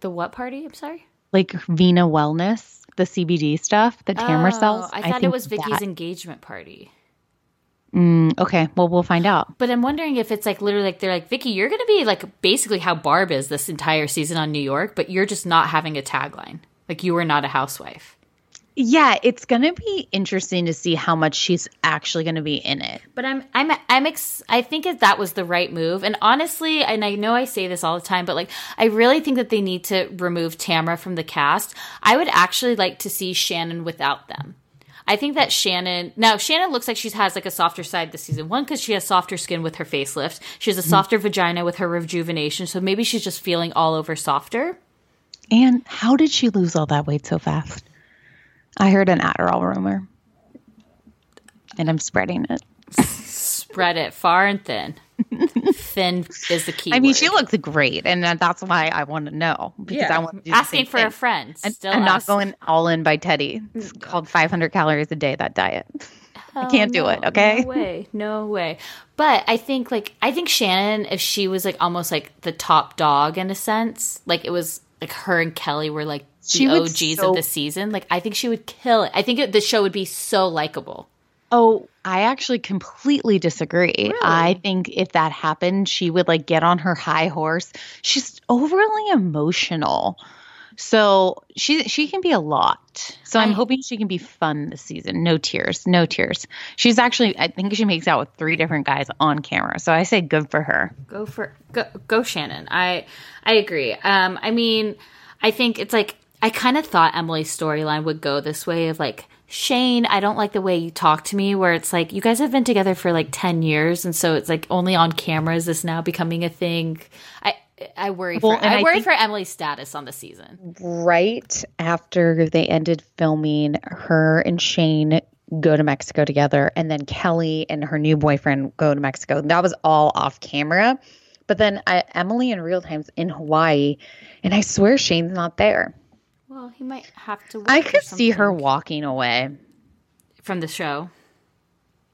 the what party? I'm sorry. like Vena Wellness, the CBD stuff that Tamra sells. Oh, I thought it think was Vicki's that- engagement party. Mm, okay, well we'll find out. But I'm wondering if it's like literally like they're like Vicki, you're going to be like basically how Barb is this entire season on New York, but you're just not having a tagline. Like you are not a housewife. Yeah, it's going to be interesting to see how much she's actually going to be in it. But I'm I'm I'm ex- I think that that was the right move. And honestly, and I know I say this all the time, but like I really think that they need to remove Tamra from the cast. I would actually like to see Shannon without them. I think that Shannon now Shannon looks like she has like a softer side this season. One because she has softer skin with her facelift. She has a mm-hmm. softer vagina with her rejuvenation. So maybe she's just feeling all over softer. And how did she lose all that weight so fast? I heard an Adderall rumor, and I'm spreading it. Spread it far and thin. thin is the key. I mean, word. she looks great, and that's why I want to know because I want to do asking same for a thing. friend. And Still I'm not going all in by Teddy. It's mm. called 500 calories a day. That diet. I can't do it. Okay. No way. No way. But I think like I think Shannon, if she was like almost like the top dog in a sense, like it was like her and Kelly were like the She would OGs so- of the season. Like I think she would kill it. I think it, the show would be so likable. Oh, I actually completely disagree. I think if that happened, she would like get on her high horse. She's overly emotional. So she she can be a lot. So I'm hoping she can be fun this season. No tears, no tears. She's actually I think she makes out with three different guys on camera. So I say good for her. Go for go, go Shannon. I I agree. Um I mean, I think it's like I kind of thought Emily's storyline would go this way of like Shane, I don't like the way you talk to me where it's like you guys have been together for like 10 years and so it's like only on camera is this now becoming a thing. I I worry Well, for and I, I worry for Emily's status on the season. right after they ended filming, her and Shane go to Mexico together, and then Kelly and her new boyfriend go to Mexico. That was all off camera. But then I, Emily in real time's in Hawaii, and I swear Shane's not there. Well, he might have to I work or could see her walking away from the show.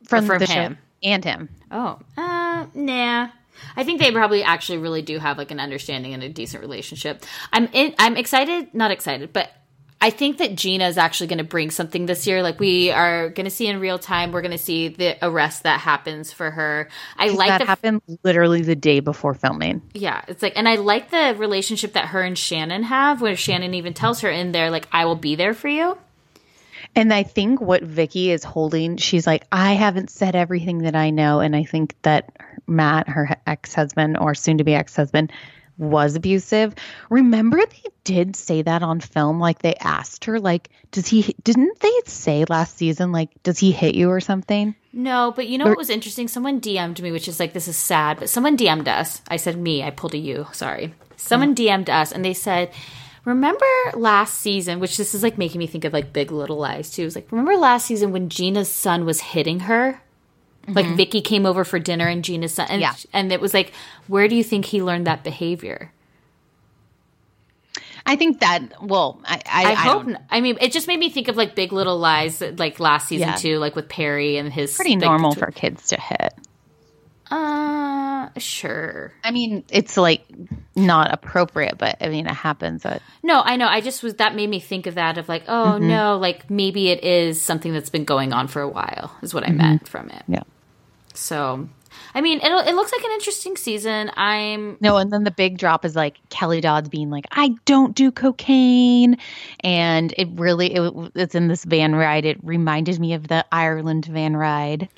from, from the him. show and him. Oh, uh, nah. I think they probably actually really do have like an understanding and a decent relationship. I'm in, I'm excited, not excited, but I think that Gina is actually going to bring something this year. Like we are going to see in real time. We're going to see the arrest that happens for her. I like that the happened literally the day before filming. yeah. It's like, and I like the relationship that her and Shannon have, where Shannon even tells her in there like, "I will be there for you." And I think what Vicki is holding, she's like, I haven't said everything that I know. And I think that Matt, her ex husband or soon to be ex husband, was abusive. Remember, they did say that on film. Like they asked her, like, does he, didn't they say last season, like, does he hit you or something? No, but you know what was interesting? Someone DM'd me, which is like, this is sad, but someone DM'd us. I said me, I pulled a you, sorry. Someone mm. DM'd us and they said, Remember last season, which this is like making me think of like Big Little Lies too. It was like, remember last season when Gina's son was hitting her? Like Vicki came over for dinner and Gina's son, and, Yeah. and it was like, where do you think he learned that behavior? I think that, well, I, I, I, I hope. don't- n- I mean, it just made me think of like Big Little Lies, like last season Yeah. too, like with Perry and his pretty like, normal between- for kids to hit. Uh, sure. I mean, it's like not appropriate, but I mean, it happens at No, I know. I just was that made me think of that of like, oh Mm-hmm. no, like maybe it is something that's been going on for a while. Is what I meant from it. Mm-hmm. yeah. So, I mean, it it looks like an interesting season. I'm No, and then the big drop is like Kelly Dodd's being like, "I don't do cocaine," and it really it, it's in this van ride. It reminded me of the Ireland van ride.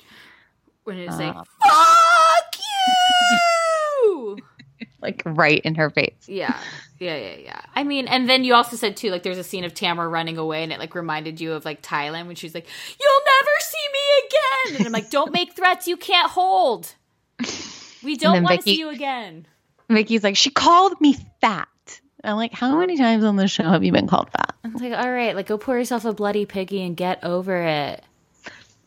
when it's like, Uh. fuck you. Like right in her face. yeah, yeah, yeah, yeah. I mean, and then you also said too, like, there's a scene of Tamra running away, and it like reminded you of like Thailand when she's like, "You'll never see me again," and I'm like, "Don't make threats you can't hold." We don't want to see you again. Vicki's like, "She called me fat." I'm like, "How many times on the show have you been called fat?" I'm like, all right, like go pour yourself a bloody piggy and get over it.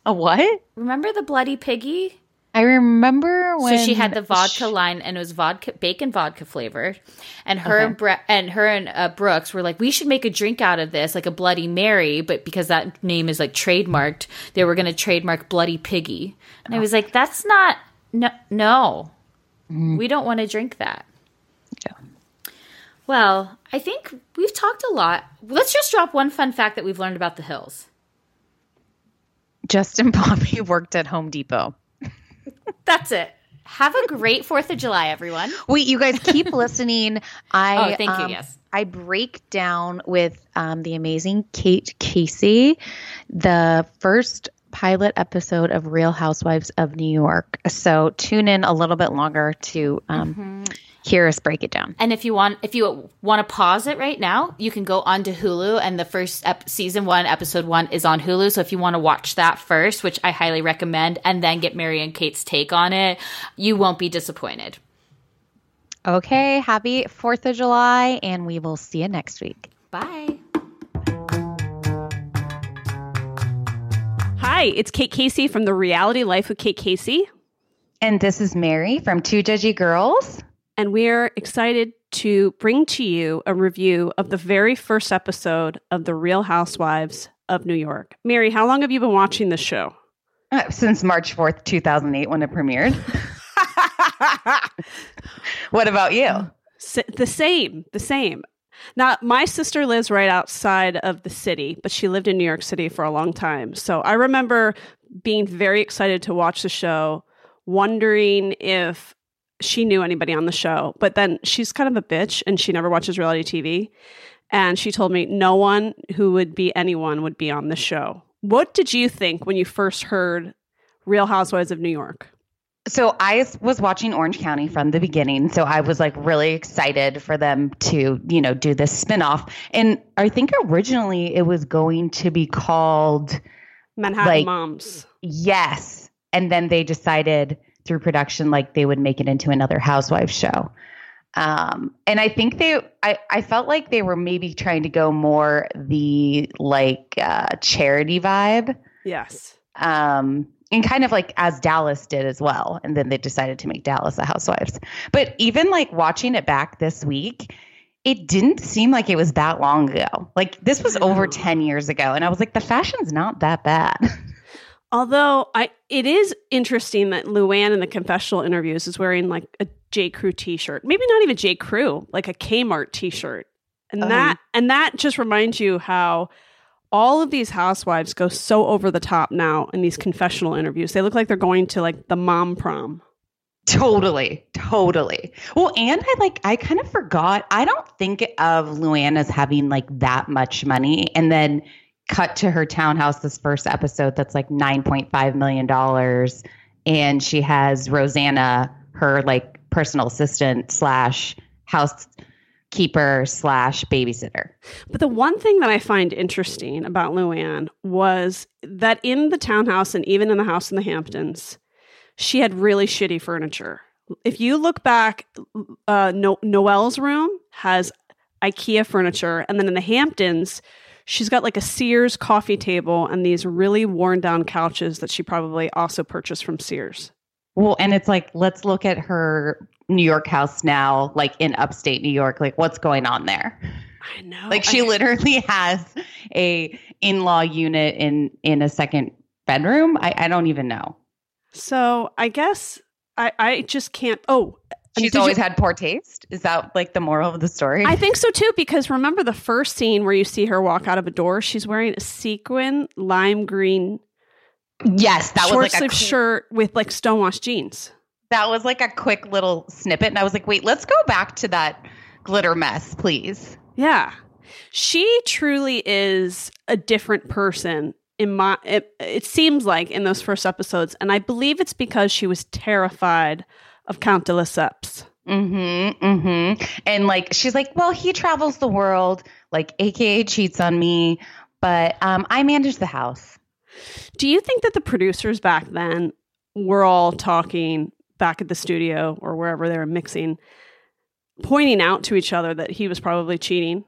A what? Remember the bloody piggy? I remember when so she had the vodka line, and it was vodka, bacon vodka flavored. And her and Bre- and her and uh, Brooks were like, we should make a drink out of this, like a Bloody Mary, but because that name is like trademarked, they were going to trademark Bloody Piggy. And I was like, that's not no no, we don't want to drink that. Yeah. Well, I think we've talked a lot. Let's just drop one fun fact that we've learned about the hills. Justin Bobby worked at Home Depot. That's it. Have a great Fourth of July, everyone. Wait, you guys keep listening. I Oh, thank you. um, Yes. I break down with um, the amazing Kate Casey the first pilot episode of Real Housewives of New York. So tune in a little bit longer to um, mm-hmm. hear us break it down. And if you want, if you want to pause it right now, you can go onto Hulu, and the first ep- season one, episode one, is on Hulu. So if you want to watch that first, which I highly recommend, and then get Mary and Kate's take on it, you won't be disappointed. Okay, happy 4th of July, and we will see you next week. Bye. Hi, it's Kate Casey from The Reality Life of Kate Casey. And this is Mary from Two Judgy Girls. And we're excited to bring to you a review of the very first episode of The Real Housewives of New York. Mary, how long have you been watching this show? Uh, since March 4th, 2008, when it premiered. what about you? The same, the same. Now, my sister lives right outside of the city, but she lived in New York City for a long time. So I remember being very excited to watch the show, wondering if she knew anybody on the show. But then she's kind of a bitch and she never watches reality TV. And she told me no one who would be anyone would be on the show. What did you think when you first heard Real Housewives of New York? So I was watching Orange County from the beginning. So I was like really excited for them to, you know, do this spinoff. And I think originally it was going to be called Manhattan like, Moms. Yes. And then they decided through production like they would make it into another housewife show. Um, and I think they, I, I felt like they were maybe trying to go more the like uh, charity vibe. Yes. Um, and kind of like as Dallas did as well. And then they decided to make Dallas a Housewives. But even like watching it back this week, it didn't seem like it was that long ago. Like this was over 10 years ago. And I was like, the fashion's not that bad. Although I it is interesting that Luann in the confessional interviews is wearing like a J. Crew t-shirt. Maybe not even J. Crew, like a Kmart t-shirt. And um, that and that just reminds you how all of these housewives go so over the top now in these confessional interviews. They look like they're going to like the mom prom. Totally, totally. Well, and I like I kind of forgot. I don't think of Luann as having like that much money, and then cut to her townhouse this first episode that's like nine point five million dollars, and she has Rosanna, her like personal assistant slash house keeper slash babysitter. But the one thing that I find interesting about Luann was that in the townhouse and even in the house in the Hamptons, she had really shitty furniture. If you look back, uh, no- Noel's room has IKEA furniture, and then in the Hamptons, she's got like a Sears coffee table and these really worn down couches that she probably also purchased from Sears. Well, and it's like, let's look at her New York house now, like in upstate New York. Like, what's going on there? I know. Like, she I, literally has a in-law unit in in a second bedroom. I, I don't even know. So I guess I I just can't. Oh, She's always you, had poor taste. Is that like the moral of the story? I think so too, because remember the first scene where you see her walk out of a door? She's wearing a sequin lime green. Yes, that short was like a shirt with like stonewashed jeans that was like a quick little snippet. And I was like, wait, let's go back to that glitter mess, please. Yeah. She truly is a different person in my it, it seems like in those first episodes and I believe it's because she was terrified of Count de Lesseps. Mm-hmm. Mm-hmm. And like she's like, well, he travels the world, like AKA cheats on me, but um, I manage the house. Do you think that the producers back then were all talking back at the studio or wherever they were mixing, pointing out to each other that he was probably cheating.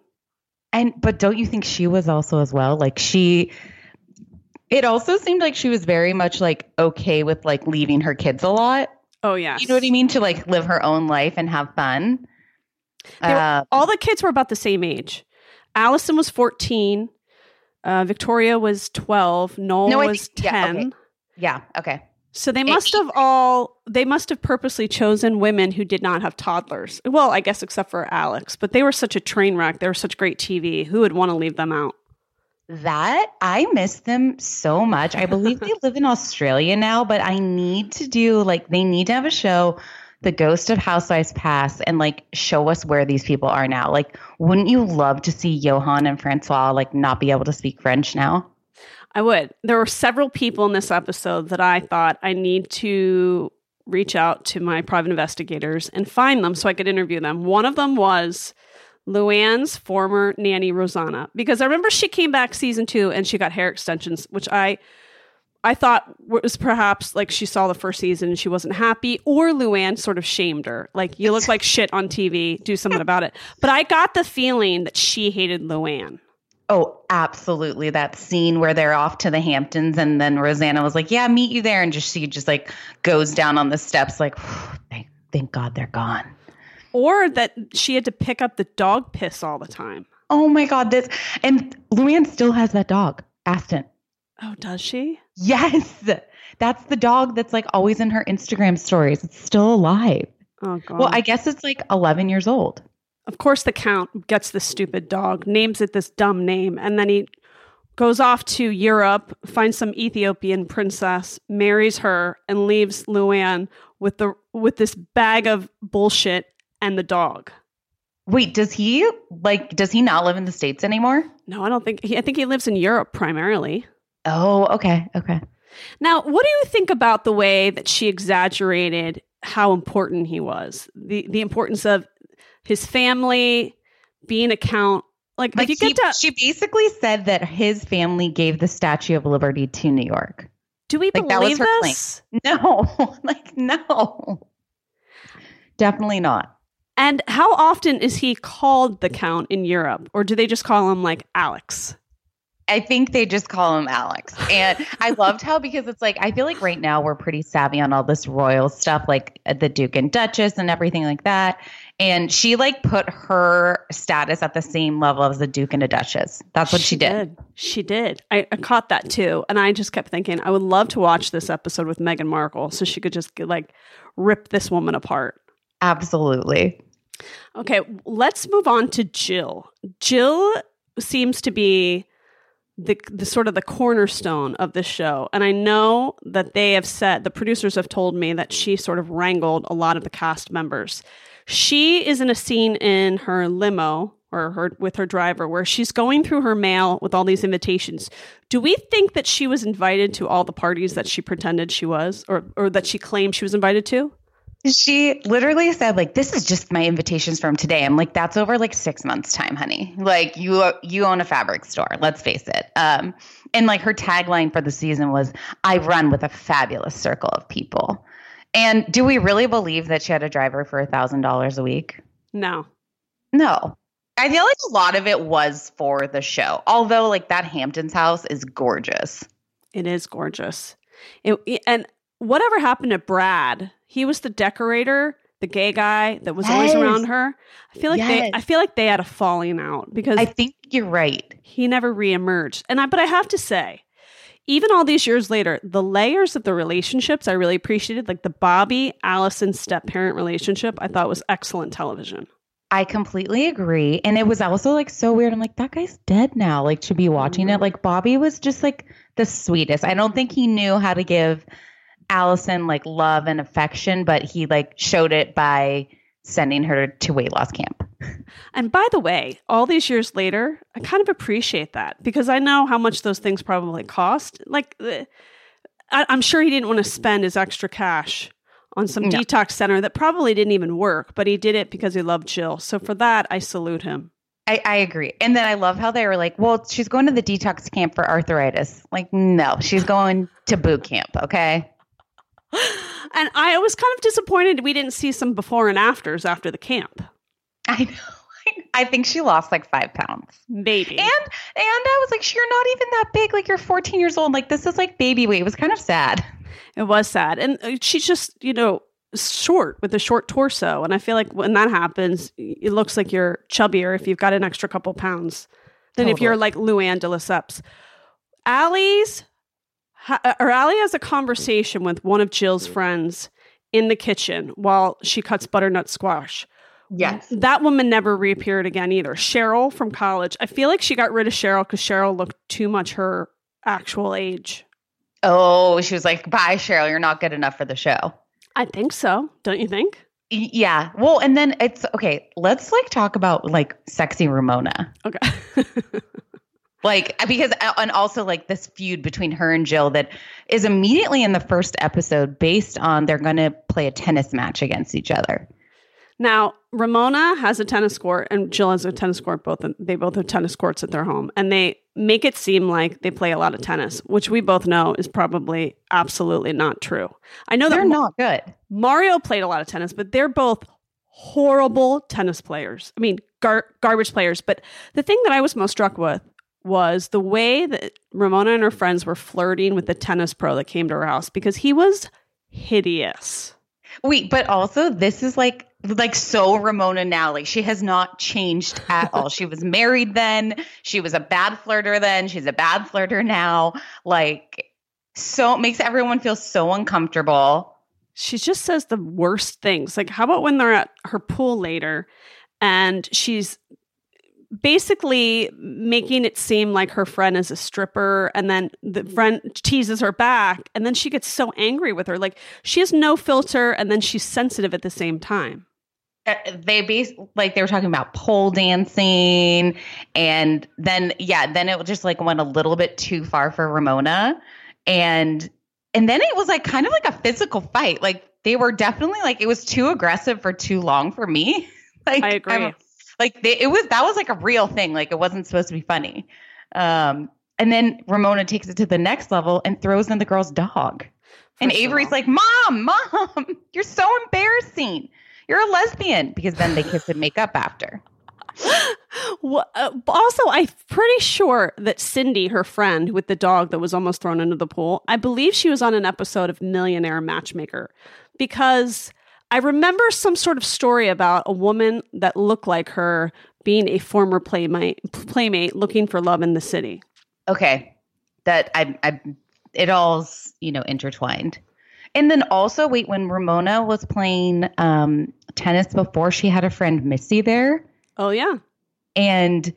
And but don't you think she was also as well? Like she it also seemed like she was very much like okay with like leaving her kids a lot. Oh yeah. You know what I mean? To like live her own life and have fun. Uh, all the kids were about the same age. Allison was 14. Uh, Victoria was 12. Noel no, was think, 10. Yeah okay. yeah, okay. So they must have all they must have purposely chosen women who did not have toddlers. Well, I guess except for Alex, but they were such a train wreck. They were such great TV. Who would want to leave them out? That I miss them so much. I believe they live in Australia now, but I need to do like they need to have a show the ghost of Housewives pass and like show us where these people are now. Like, wouldn't you love to see Johan and Francois like not be able to speak French now? I would. There were several people in this episode that I thought I need to reach out to my private investigators and find them so I could interview them. One of them was Luann's former nanny Rosanna because I remember she came back season 2 and she got hair extensions which I I thought was perhaps like she saw the first season and she wasn't happy, or Luann sort of shamed her. Like, you look like shit on TV, do something about it. But I got the feeling that she hated Luann. Oh, absolutely. That scene where they're off to the Hamptons and then Rosanna was like, Yeah, meet you there. And just she just like goes down on the steps, like, thank, thank God they're gone. Or that she had to pick up the dog piss all the time. Oh my God, this and Luann still has that dog, Aston. Oh, does she? Yes. That's the dog that's like always in her Instagram stories. It's still alive. Oh god. Well, I guess it's like 11 years old. Of course the count gets this stupid dog, names it this dumb name, and then he goes off to Europe, finds some Ethiopian princess, marries her, and leaves Luann with the with this bag of bullshit and the dog. Wait, does he like does he not live in the states anymore? No, I don't think he, I think he lives in Europe primarily. Oh, okay. Okay. Now, what do you think about the way that she exaggerated how important he was? The the importance of his family being a count. Like, Like if you he- get to she basically said that his family gave the Statue of Liberty to New York. do we like, that was believe her this? No, like no. Definitely not. And how often is he called the count in Europe? Or do they just call him like Alex? I think they just call him Alex. And I loved how because it's like I feel like right now we're pretty savvy on all this royal stuff like uh, the Duke and Duchess and everything like that. And she like put her status at the same level as the Duke and a Duchess. That's what she, did. She did. I, I caught that too. And I just kept thinking, I would love to watch this episode with Meghan Markle so she could just like rip this woman apart. Absolutely. Okay, let's move on to Jill. Jill seems to be the the sort of the cornerstone of this show. And I know that they have said the producers have told me that she sort of wrangled a lot of the cast members. She is in a scene in her limo or her with her driver where she's going through her mail with all these invitations. Do we think that she was invited to all the parties that she pretended she was or or that she claimed she was invited to? She literally said, like, this is just my invitations from today. I'm like, that's over like six months' time, honey. Like, you you own a fabric store. Let's face it. Um, and like her tagline for the season was, "I run with a fabulous circle of people." And do we really believe that she had a driver for a thousand dollars a week? No. No. I feel like a lot of it was for the show. Although, like that Hamptons house is gorgeous. It is gorgeous. It, and whatever happened to Brad? He was the decorator, the gay guy that was always around her. I feel like Yes. they I feel like they had a falling out because I think you're right. he never reemerged. And I but I have to say, even all these years later, the layers of the relationships I really appreciated, like the Bobby Allison step parent relationship, I thought was excellent television. I completely agree. And it was also like so weird. I'm like, that guy's dead now. Like, to be watching it. Mm-hmm. Like, Bobby was just like the sweetest. I don't think he knew how to give Allison like love and affection, but he like showed it by sending her to weight loss camp. And by the way, all these years later, I kind of appreciate that because I know how much those things probably cost. Like, uh, I, I'm sure he didn't want to spend his extra cash on some No. detox center that probably didn't even work, but he did it because he loved Jill. So for that, I salute him. I, I agree. And then I love how they were like, well, she's going to the detox camp for arthritis. Like, no, she's going to boot camp. Okay. And I was kind of disappointed we didn't see some before and afters after the camp. I know. I think she lost like five pounds. Maybe. And and I was like, you're not even that big. Like you're 14 years old. Like this is like baby weight. It was kind of sad. It was sad. And uh, she's just, you know, short with a short torso. And I feel like when that happens, it looks like you're chubbier if you've got an extra couple pounds than if you're like Luann de Lesseps. Allie's, ha- uh, Allie has a conversation with one of Jill's mm-hmm. friends in the kitchen while she cuts butternut squash. Yes. That woman never reappeared again either. Cheryl from college. I feel like she got rid of Cheryl because Cheryl looked too much her actual age. Oh, she was like, bye, Cheryl. You're not good enough for the show. I think so. Don't you think? Yeah. Well, and then it's okay. Let's like talk about like sexy Ramona. Okay. Like because uh, and also like this feud between her and Jill that is immediately in the first episode based on they're going to play a tennis match against each other. Now, Ramona has a tennis court and Jill has a tennis court. Both they both have tennis courts at their home, and they make it seem like they play a lot of tennis, which we both know is probably absolutely not true. I know They're Ma- not good. Mario played a lot of tennis, but they're both horrible tennis players. I mean, gar- garbage players. But the thing that I was most struck with was the way that Ramona and her friends were flirting with the tennis pro that came to her house because he was hideous. Wait, but also this is like like so Ramona now. Like she has not changed at all. she was married then. She was a bad flirter then. She's a bad flirter now. Like so it makes everyone feel so uncomfortable. she just says the worst things. Like, how about when they're at her pool later and she's basically making it seem like her friend is a stripper and then the friend teases her back and then she gets so angry with her. Like, she has no filter and then she's sensitive at the same time. Uh, They base like they were talking about pole dancing, and then yeah, then it just like went a little bit too far for Ramona, and and then it was like kind of like a physical fight. Like they were definitely like it was too aggressive for too long for me. like I agree. I'm- like they, it was that was like a real thing. Like it wasn't supposed to be funny. Um, and then Ramona takes it to the next level and throws in the girl's dog. and First of Avery's like, "Mom, mom, you're so embarrassing. You're a lesbian." Because then they kiss and make up after. Well, uh, also, I'm pretty sure that Cindy, her friend with the dog that was almost thrown into the pool, I believe she was on an episode of Millionaire Matchmaker because I remember some sort of story about a woman that looked like her being a former playmate, playmate looking for love in the city. Okay, that I, I, it all's you know intertwined. And then also, wait, when Ramona was playing um, tennis before, she had a friend Missy there. Oh, yeah. And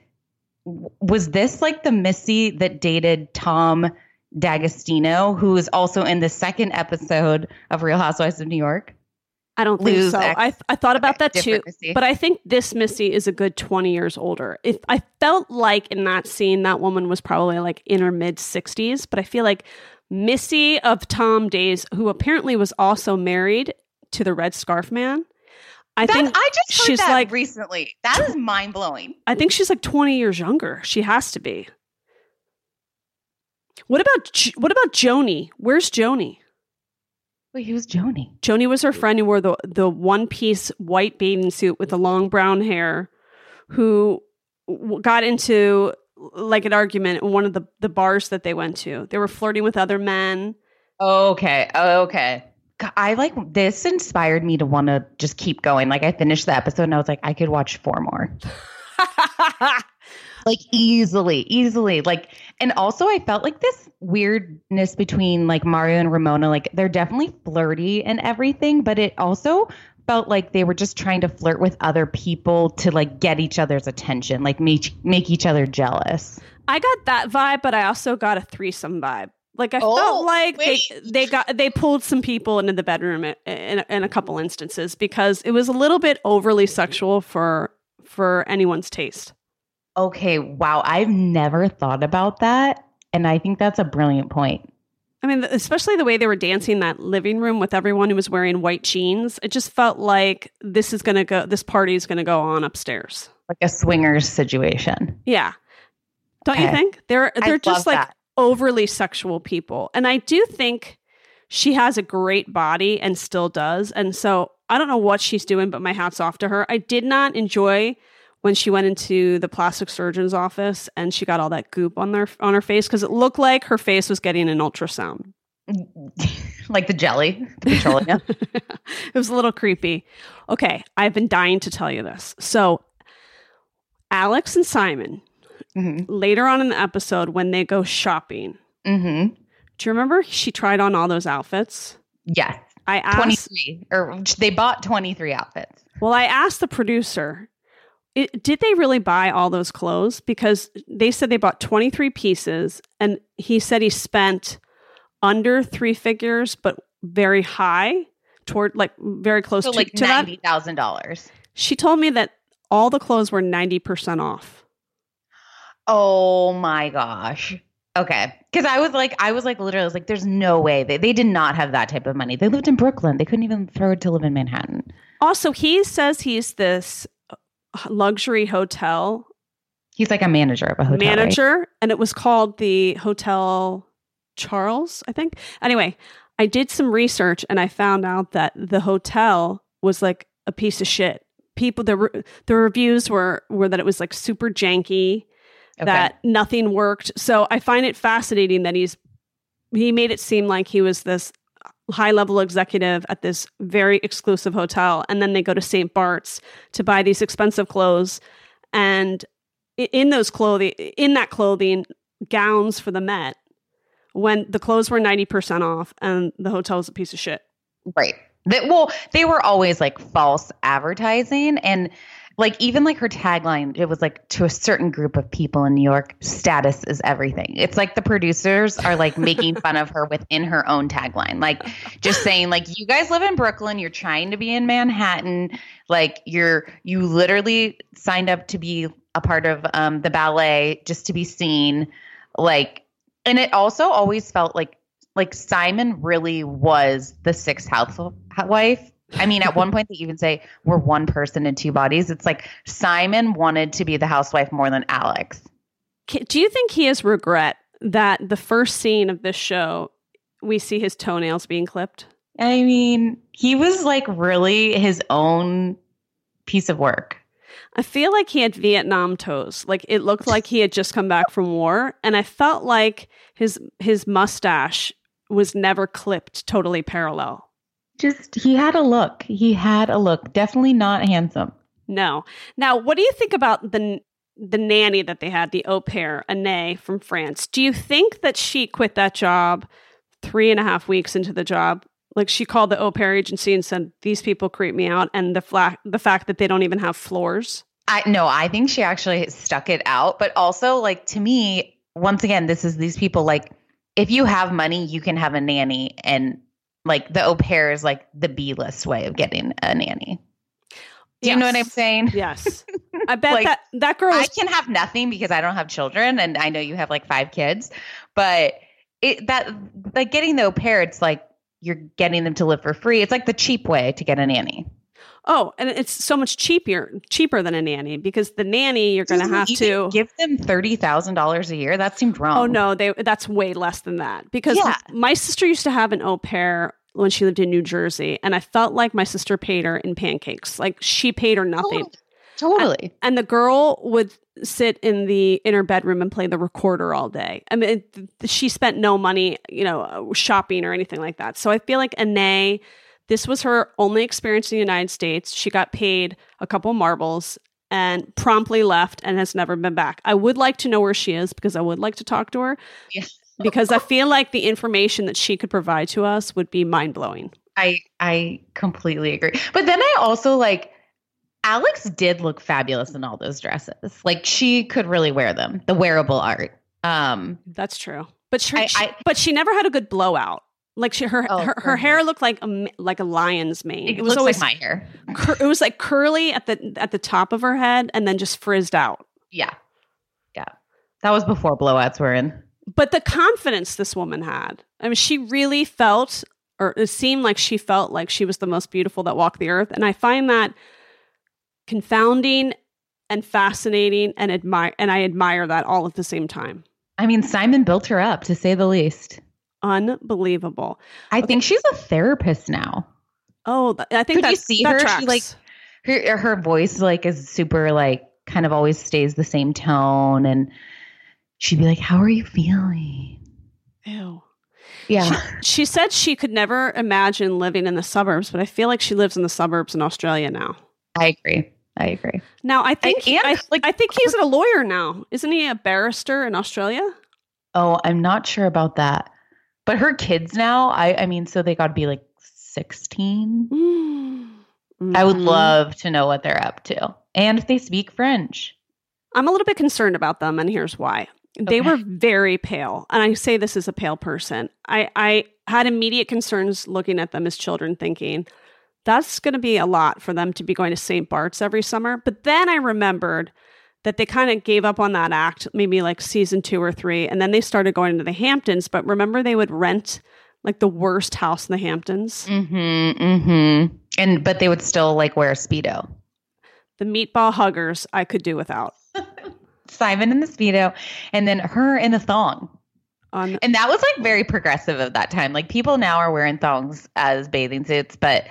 was this like the Missy that dated Tom D'Agostino, who is also in the second episode of Real Housewives of New York? I don't think so. I thought about that too, Missy. but I think this Missy is a good 20 years older. If I felt like in that scene, that woman was probably like in her mid 60s, but I feel like Missy of Tom Days, who apparently was also married to the Red Scarf Man, I That- think I just heard she's that like recently. That is mind blowing. I think she's like 20 years younger. She has to be. What about what about Joni? Where's Joni? Wait, who's Joni? Joni was her friend who wore the the one piece white bathing suit with the long brown hair, who got into like an argument in one of the the bars that they went to. They were flirting with other men. Okay. Oh, okay. I like this inspired me to want to just keep going. Like I finished the episode and I was like, I could watch four more. like easily, easily. Like, and also I felt like this weirdness between like Mario and Ramona. Like they're definitely flirty and everything, but it also felt like they were just trying to flirt with other people to like get each other's attention, like make make each other jealous. I got that vibe, but I also got a threesome vibe. Like I Oh, felt like they they got they pulled some people into the bedroom in, in, in a couple instances because it was a little bit overly sexual for for anyone's taste. Okay, wow. I've never thought about that. And I think that's a brilliant point. I mean, especially the way they were dancing in that living room with everyone who was wearing white jeans. It just felt like this is going to go, this party is going to go on upstairs. Like a swingers situation. Yeah. Don't you think? They're, they're just like that. overly sexual people. And I do think she has a great body and still does. And so I don't know what she's doing, but my hat's off to her. I did not enjoy when she went into the plastic surgeon's office and she got all that goop on their on her face because it looked like her face was getting an ultrasound. like the jelly, the petroleum. it was a little creepy. Okay, I've been dying to tell you this. So, Alex and Simon, hmm later on in the episode, when they go shopping, hmm do you remember she tried on all those outfits? Yes. I asked, 23. Or they bought 23 outfits. well, I asked the producer, it, did they really buy all those clothes? Because they said they bought 23 pieces, and he said he spent under three figures, but very high toward like very close So to, like to $90000 She told me that all the clothes were 90% off. Oh my gosh. Okay. Because I was like, I was like, literally, I was like, there's no way they they did not have that type of money. They lived in Brooklyn. They couldn't even afford to live in Manhattan. Also, he says he's this luxury hotel He's like a manager of a hotel. right? manager, and it was called the Hotel Charles, I think. Anyway, I did some research and I found out that the hotel was like a piece of shit. People, the re- the reviews were were that it was like super janky, Okay. that nothing worked. So I find it fascinating that he's he made it seem like he was this high level executive at this very exclusive hotel and then they go to St. Bart's to buy these expensive clothes and in those clothing in that clothing gowns for the Met when the clothes were 90% off and the hotel was a piece of shit. Right. That well, they were always like false advertising and like even like her tagline, it was like to a certain group of people in New York, status is everything. It's like the producers are like making fun of her within her own tagline. Like just saying like you guys live in Brooklyn, you're trying to be in Manhattan, like you're you literally signed up to be a part of um the ballet just to be seen. Like and it also always felt like like Simon really was the sixth housewife. I mean, at one point they even say we're one person in two bodies. It's like Simon wanted to be the housewife more than Alex. Do you think he has regret that the first scene of this show we see his toenails being clipped? I mean, he was like really his own piece of work. I feel like he had Vietnam toes. Like it looked like he had just come back from war, and I felt like his his mustache was never clipped totally parallel. Just he had a look. He had a look. Definitely not handsome. No. Now, what do you think about the the nanny that they had, the au pair, Anne from France? Do you think that she quit that job three and a half weeks into the job? Like she called the au pair agency and said, "These people creep me out," and the fla- the fact that they don't even have floors. I no, I think she actually stuck it out. But also, like to me, once again, this is these people like if you have money, you can have a nanny, and like the au pair is like the B list way of getting a nanny. Do you know what I'm saying? Yes, I bet Like, that that girl. I can have nothing because I don't have children, and I know you have like five kids, but it that like getting the au pair, it's like you're getting them to live for free. It's like the cheap way to get a nanny. oh, and it's so much cheaper cheaper than a nanny because the nanny you're going to have to. give them thirty thousand dollars a year. That seemed wrong. Oh no, they that's way less than that. Because Yeah. my sister used to have an au pair when she lived in New Jersey, and I felt like my sister paid her in pancakes. Like she paid her nothing. Totally. And the girl would sit in the inner bedroom and play the recorder all day. I mean, it, she spent no money, you know, shopping or anything like that. So I feel like Anae, this was her only experience in the United States. She got paid a couple marbles and promptly left and has never been back. I would like to know where she is because I would like to talk to her. Yeah. Because I feel like the information that she could provide to us would be mind blowing. I I completely agree. But then I also like Alex did look fabulous in all those dresses. Like she could really wear them. The wearable art. Um That's true. But she, I- I- but she never had a good blowout. Like she, her, Oh, her, her hair looked like a like a lion's mane. it, It was looks always like my hair. cur- it was like curly at the at the top of her head and then just frizzed out. Yeah. Yeah. That was before blowouts were in. But the confidence this woman had. I mean, she really felt or it seemed like she felt like she was the most beautiful that walked the earth and I find that confounding and fascinating and admire and I admire that all at the same time. I mean, Simon built her up to say the least. Unbelievable. I think she's a therapist now. Oh, I think Could you see that her? She, like, Her her voice like is super like kind of always stays the same tone and she'd be like, "How are you feeling?" Ew. Yeah. She said she could never imagine living in the suburbs, but I feel like she lives in the suburbs in Australia now. I agree. I agree. Now I think and, I, like, I think he's a lawyer now, isn't he? A barrister in Australia. Oh, I'm not sure about that. But her kids now, I I mean, so they got to be like 16. I would Mhm. love to know what they're up to. And if they speak French. I'm a little bit concerned about them, and here's why. They Okay. were very pale, and I say this as a pale person. I I had immediate concerns looking at them as children, thinking that's going to be a lot for them to be going to St. Bart's every summer. But then I remembered that they kind of gave up on that act, maybe like season two or three, and then they started going to the Hamptons. But remember, they would rent like the worst house in the Hamptons. Mm-hmm. Mm-hmm. And but they would still like wear a speedo. The meatball huggers, I could do without. Simon in the speedo, and then her in a thong. On And that was like very progressive of that time. Like people now are wearing thongs as bathing suits, but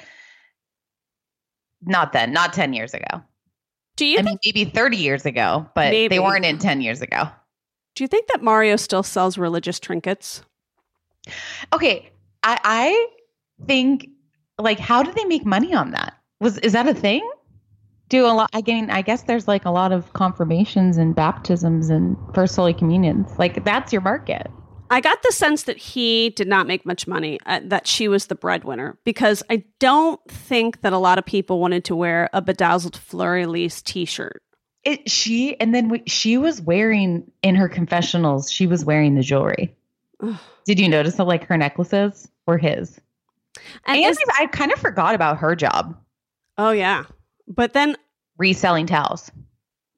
not then, not 10 years ago. do you I think, mean, maybe 30 years ago, but Maybe. they weren't in 10 years ago. do you think that Mario still sells religious trinkets? Okay. I, I think like, how do they make money on that? Was, is that a thing? Do a lot, I mean, I guess there's like a lot of confirmations and baptisms and first Holy Communions. Like that's your market. I got the sense that he did not make much money, uh, that she was the breadwinner, because I don't think that a lot of people wanted to wear a bedazzled fleur-de-lis t shirt. It, she, and then we, she was wearing in her confessionals, she was wearing the jewelry. Did you notice that like her necklaces were his? And And I kind of forgot about her job oh, yeah. But then, reselling towels.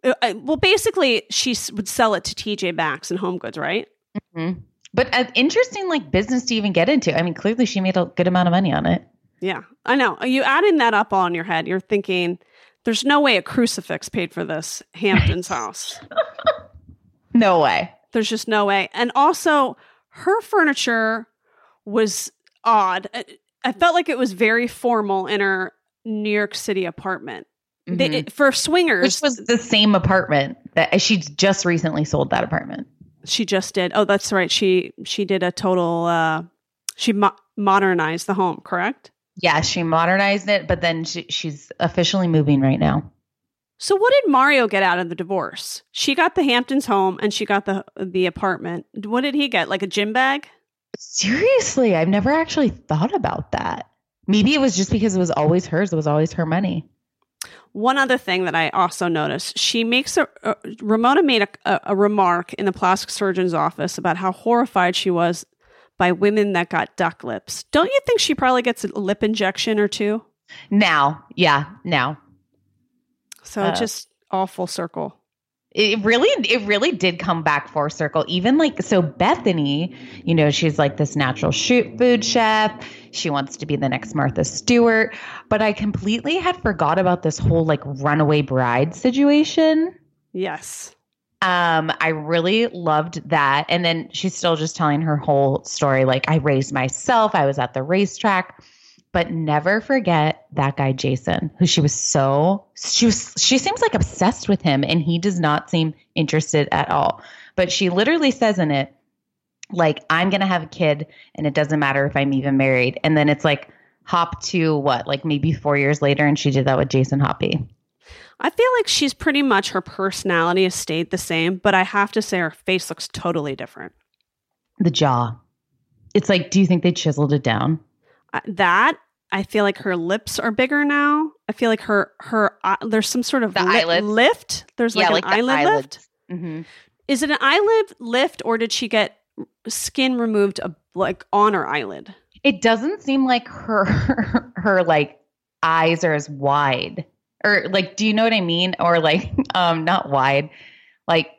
uh, uh, well, basically, she s- would sell it to TJ Maxx and Home Goods, right? Mm-hmm. But an interesting like business to even get into. I mean, clearly she made a good amount of money on it. Yeah, I know. You adding that up all in your head, you're thinking, there's no way a crucifix paid for this Hampton's house. No way. There's just no way. And also, her furniture was odd. I, I felt like it was very formal in her New York City apartment. They, Mhm. it- for swingers, Which was the same apartment that she just recently sold that apartment. she just did. Oh, that's right. She she did a total. Uh, she mo- modernized the home. Correct. Yeah, she modernized it, but then she, she's officially moving right now. So, what did Mario get out of the divorce? She got the Hamptons home, and she got the the apartment. What did he get? Like a gym bag? Seriously, I've never actually thought about that. Maybe it was just because it was always hers. It was always her money. One other thing that I also noticed, she makes a, a Ramona made a, a, a remark in the plastic surgeon's office about how horrified she was by women that got duck lips. Don't you think she probably gets a lip injection or two? Now, yeah, now. So Uh. just all full circle. It really, it really did come back full circle. Even like, so Bethenny, you know, she's like this natural shoot food chef. She wants to be the next Martha Stewart. But I completely had forgot about this whole like runaway bride situation. Yes. Um, I really loved that. And then she's still just telling her whole story. Like, I raised myself, I was at the racetrack. But never forget that guy Jason, who she was so she was she seems like obsessed with him and he does not seem interested at all. But she literally says in it, like, I'm gonna have a kid and it doesn't matter if I'm even married. And then it's like hop to what, like maybe four years later, and she did that with Jason Hoppy. I feel like she's pretty much her personality has stayed the same, but I have to say her face looks totally different. The jaw. It's like, do you think they chiseled it down? Uh, that I feel like her lips are bigger now. I feel like her her uh, there's some sort of The li- eyelids? lift. There's like Yeah, an like the eyelid eyelids. lift. Mm-hmm. Is it an eyelid lift or did she get skin removed uh, like on her eyelid? It doesn't seem like her her like eyes are as wide. Or like do you know what I mean? Or like um not wide. Like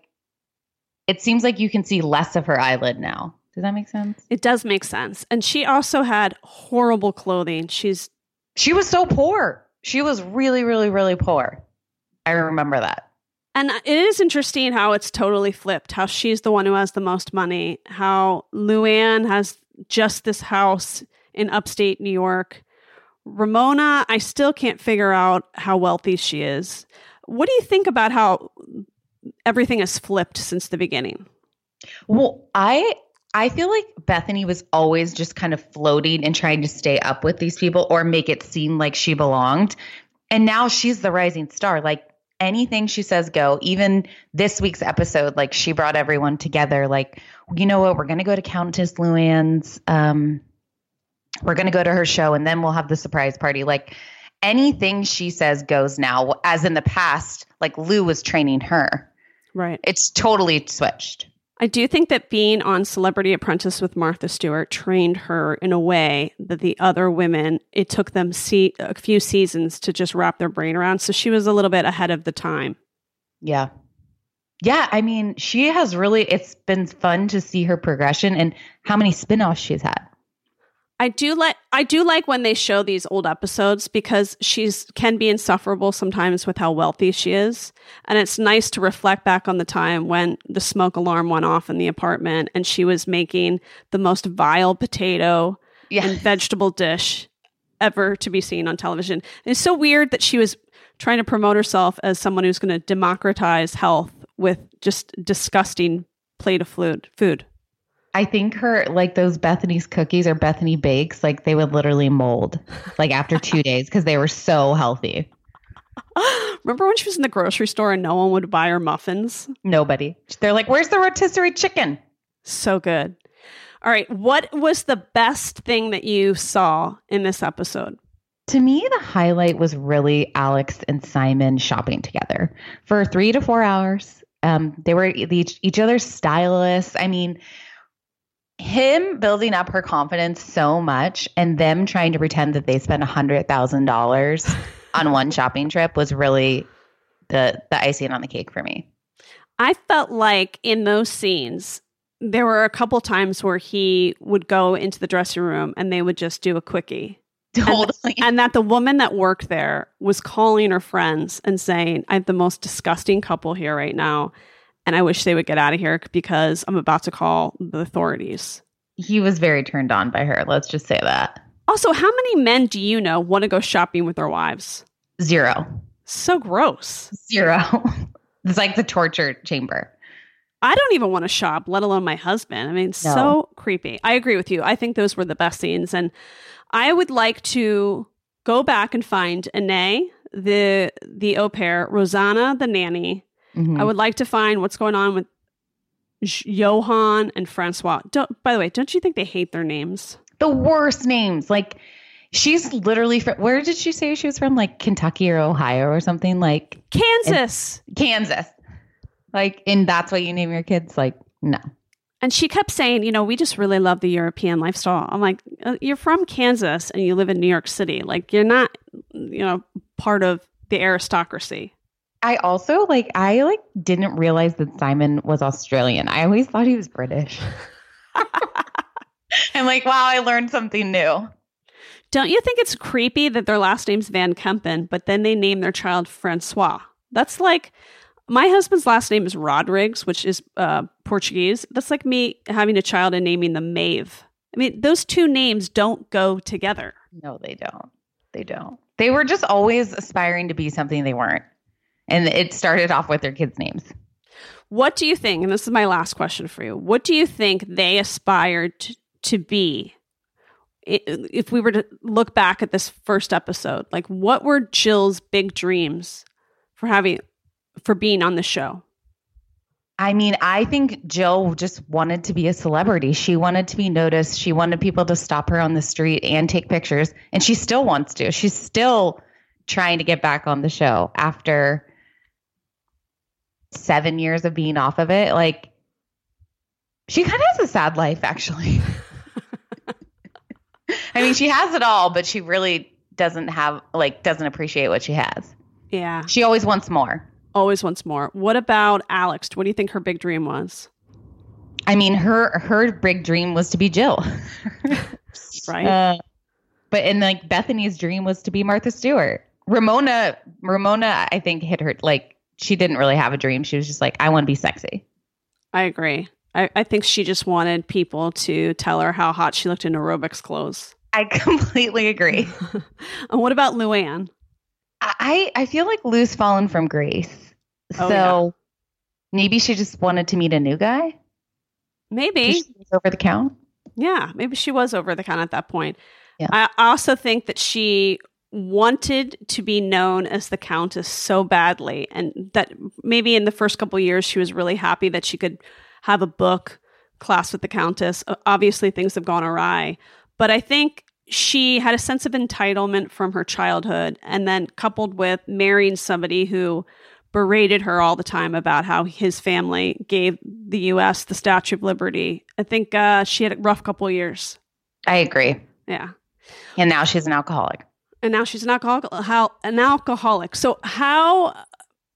it seems like you can see less of her eyelid now. Does that make sense? It does make sense. And she also had horrible clothing. She's She was so poor. She was really really really poor. I remember that. and it is interesting how it's totally flipped. How she's the one who has the most money. How Luann has just this house in upstate New York. Ramona, I still can't figure out how wealthy she is. What do you think about how everything has flipped since the beginning? Well, I I feel like Bethenny was always just kind of floating and trying to stay up with these people or make it seem like she belonged. And now she's the rising star. Like anything she says go. Even this week's episode, like she brought everyone together. Like, you know what? We're gonna go to Countess Luann's. Um, we're gonna go to her show, and then we'll have the surprise party. Like anything she says goes now. As in the past, like Lou was training her. Right. It's totally switched. I do think that being on Celebrity Apprentice with Martha Stewart trained her in a way that the other women, it took them see, a few seasons to just wrap their brain around. So she was a little bit ahead of the time. Yeah. Yeah, I mean, she has really it's been fun to see her progression and how many spin-offs she's had. I do like I do like when they show these old episodes because she's can be insufferable sometimes with how wealthy she is. And it's nice to reflect back on the time when the smoke alarm went off in the apartment and she was making the most vile potato Yeah. and vegetable dish ever to be seen on television. And it's so weird that she was trying to promote herself as someone who's going to democratize health with just disgusting plate of food. Food. I think her like those Bethenny's cookies or Bethany bakes, like they would literally mold like after two days because they were so healthy. Remember when she was in the grocery store and no one would buy her muffins? Nobody. They're like, "Where's the rotisserie chicken?" So good. All right. What was the best thing that you saw in this episode? To me, the highlight was really Alex and Simon shopping together for three to four hours. Um, they were each, each other's stylists. I mean, him building up her confidence so much and them trying to pretend that they spent a hundred thousand dollars on one shopping trip was really the the icing on the cake for me. I felt like in those scenes, there were a couple times where he would go into the dressing room and they would just do a quickie. Totally. And that the woman that worked there was calling her friends and saying, I have the most disgusting couple here right now. And I wish they would get out of here because I'm about to call the authorities. he was very turned on by her. Let's just say that. Also, how many men do you know want to go shopping with their wives? Zero. So gross. Zero. it's like the torture chamber. I don't even want to shop, let alone my husband. I mean, so creepy. I agree with you. I think those were the best scenes. And I would like to go back and find Ine, the the au pair, Rosanna, the nanny. Mhm. I would like to find what's going on with Johan and Francois. Don't, by the way, don't you think they hate their names? the worst names. Like she's literally from where did she say she was from? Like Kentucky or Ohio or something? Like Kansas. Kansas. Like, and that's what you name your kids? Like, no. And she kept saying, you know, we just really love the European lifestyle. I'm like, uh, you're from Kansas and you live in New York City. Like, you're not, you know, part of the aristocracy. I also like I like didn't realize that Simon was Australian. I always thought he was British. I'm like, wow, I learned something new. Don't you think it's creepy that their last name's Van Kempen, but then they name their child Francois? That's like my husband's last name is Rodrigues, which is uh, Portuguese. That's like me having a child and naming them Maeve. I mean, those two names don't go together. No, they don't. They don't. They were just always aspiring to be something they weren't. And it started off with their kids' names. What do you think? And this is my last question for you. What do you think they aspired to, be? If we were to look back at this first episode, like what were Jill's big dreams for having for being on the show? I mean, I think Jill just wanted to be a celebrity. She wanted to be noticed. She wanted people to stop her on the street and take pictures. And she still wants to. She's still trying to get back on the show after seven years of being off of it. Like, she kind of has a sad life, actually. I mean, she has it all, but she really doesn't have, like, doesn't appreciate what she has. Yeah, She always wants more. always wants more. What about Alex? What do you think her big dream was? I mean, her her big dream was to be Jill. Right? Uh, but and like Bethenny's dream was to be Martha Stewart. Ramona, Ramona, I think hit her like she didn't really have a dream. She was just like, I want to be sexy. I agree. I, I think she just wanted people to tell her how hot she looked in aerobics clothes. I completely agree. And what about Luann? I I feel like Lou's fallen from grace. Oh, so yeah. maybe she just wanted to meet a new guy. Maybe. she was over the count. Yeah, maybe she was over the count at that point. Yeah. I also think that she wanted to be known as the countess so badly and that maybe in the first couple of years she was really happy that she could have a book class with the countess obviously things have gone awry but i think she had a sense of entitlement from her childhood and then coupled with marrying somebody who berated her all the time about how his family gave the U.S. the Statue of Liberty. I think uh, she had a rough couple of years. I agree. Yeah, And now she's an alcoholic. And now she's an alcoholic. How an alcoholic. So how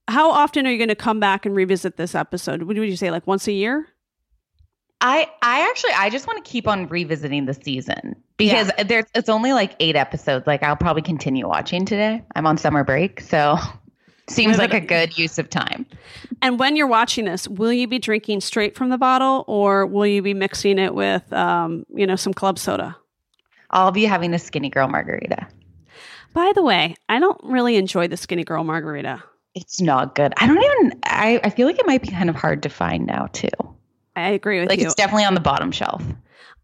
how often are you going to come back and revisit this episode? What would you say, like once a year? I I actually I just want to keep on revisiting the season because there's it's only like eight episodes. Like I'll probably continue watching today. I'm on summer break, so seems like a good use of time. And when you're watching this, will you be drinking straight from the bottle, or will you be mixing it with, um, you know, some club soda? I'll be having a skinny girl margarita. By the way, I don't really enjoy the skinny girl margarita. It's not good. I don't even I, I feel like it might be kind of hard to find now too. I agree with Like you. Like it's definitely on the bottom shelf.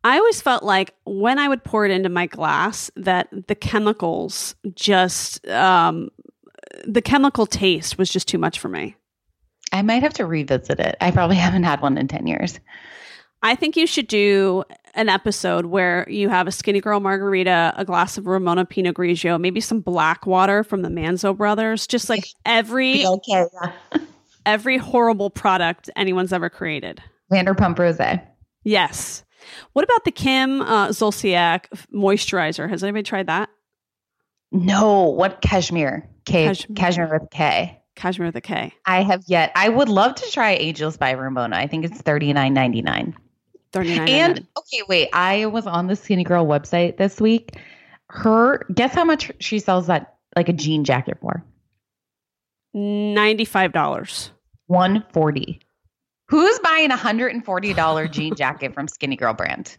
I always felt like when I would pour it into my glass, that the chemicals just, um, the chemical taste was just too much for me. I might have to revisit it. I probably haven't had one in 10 years. I think you should do an episode where you have a skinny girl margarita, a glass of Ramona Pinot Grigio, maybe some black water from the Manzo brothers, just like every okay. every horrible product anyone's ever created. Vanderpump Rosé. Yes. What about the Kim uh, Zolciak moisturizer? Has anybody tried that? No, what cashmere? K Cashmere. cashmere with K. Cashmere with a K. I have yet. I would love to try Ageless by Ramona. I think it's thirty nine ninety nine. Thirty nine. And okay, wait. I was on the Skinny Girl website this week. Her guess how much she sells that like a jean jacket for? ninety five dollars. One forty. Who's buying a hundred and forty dollar jean jacket from Skinny Girl brand?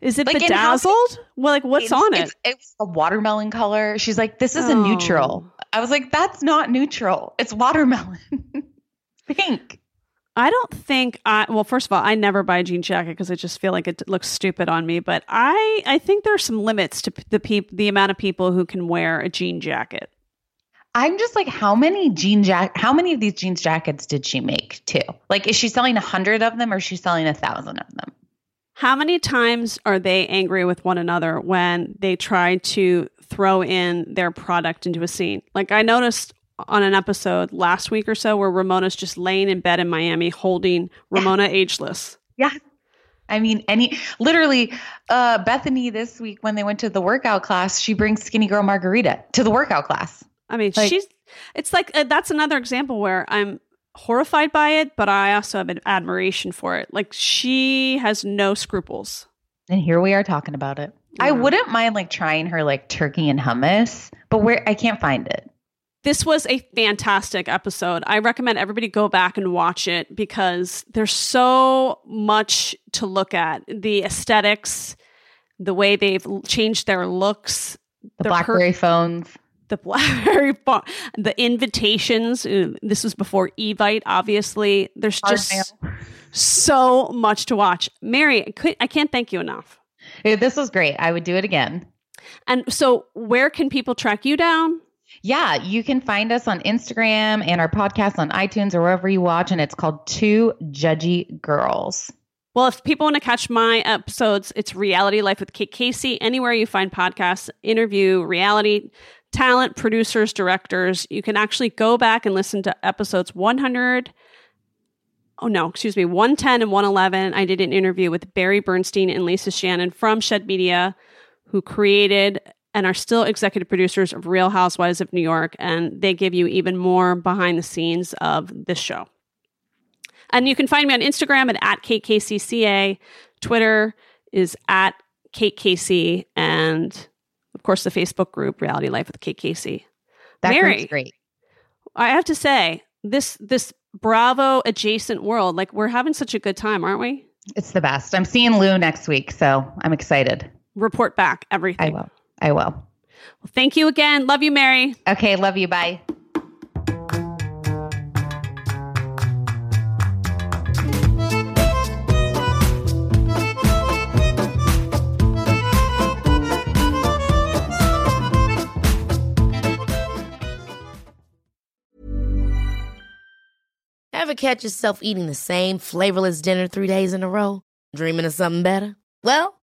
Is it Like, in how- bedazzled? Well, like what's It's- on it? It's, it's a watermelon color. She's like, this is a neutral. Oh. I was like, that's not neutral. It's watermelon. Pink. I don't think I well first of all I never buy a jean jacket because I just feel like it looks stupid on me but I I think there's some limits to the peop- the amount of people who can wear a jean jacket. I'm just like, how many jean jack? How many of these jeans jackets did she make too? Like, is she selling a hundred of them or is she selling a thousand of them? How many times are they angry with one another when they try to throw in their product into a scene? Like I noticed on an episode last week or so where Ramona's just laying in bed in Miami holding Ramona ageless. Yeah. I mean, any literally, uh, Bethenny this week when they went to the workout class, she brings Skinny Girl Margarita to the workout class. I mean, Like- she's it's like uh, that's another example where I'm horrified by it, but I also have an admiration for it. Like she has no scruples. And here we are talking about it. I wouldn't mind like trying her like turkey and hummus, but where I can't find it. This was a fantastic episode. I recommend everybody go back and watch it because there's so much to look at. The aesthetics, the way they've changed their looks, The per- BlackBerry phones. the blackberry phone, the invitations. This was before Evite, obviously. There's Hard just so much to watch. Mary, I, can't thank you enough. This was great. I would do it again. And so, where can people track you down? Yeah, you can find us on Instagram and our podcast on iTunes or wherever you watch, and it's called Two Judgy Girls. Well, if people want to catch my episodes, it's Reality Life with Kate Casey. Anywhere you find podcasts, interview reality talent, producers, directors, you can actually go back and listen to episodes 100. Oh, no, excuse me, 110 and 111. I did an interview with Barry Bernstein and Lisa Shannon from Shed Media, who created and are still executive producers of Real Housewives of New York. And they give you even more behind the scenes of this show. And you can find me on Instagram at, at KateCCA. Twitter is at Kate Casey. And of course, the Facebook group, Reality Life with Kate Casey. That Mary. great. I have to say, this this Bravo adjacent world, like we're having such a good time, aren't we? It's the best. I'm seeing Lou next week, so I'm excited. Report back everything. I will. I will. Well, thank you again. Love you, Mary. Okay, love you. Bye. Ever catch yourself eating the same flavorless dinner three days in a row? Dreaming of something better? Well,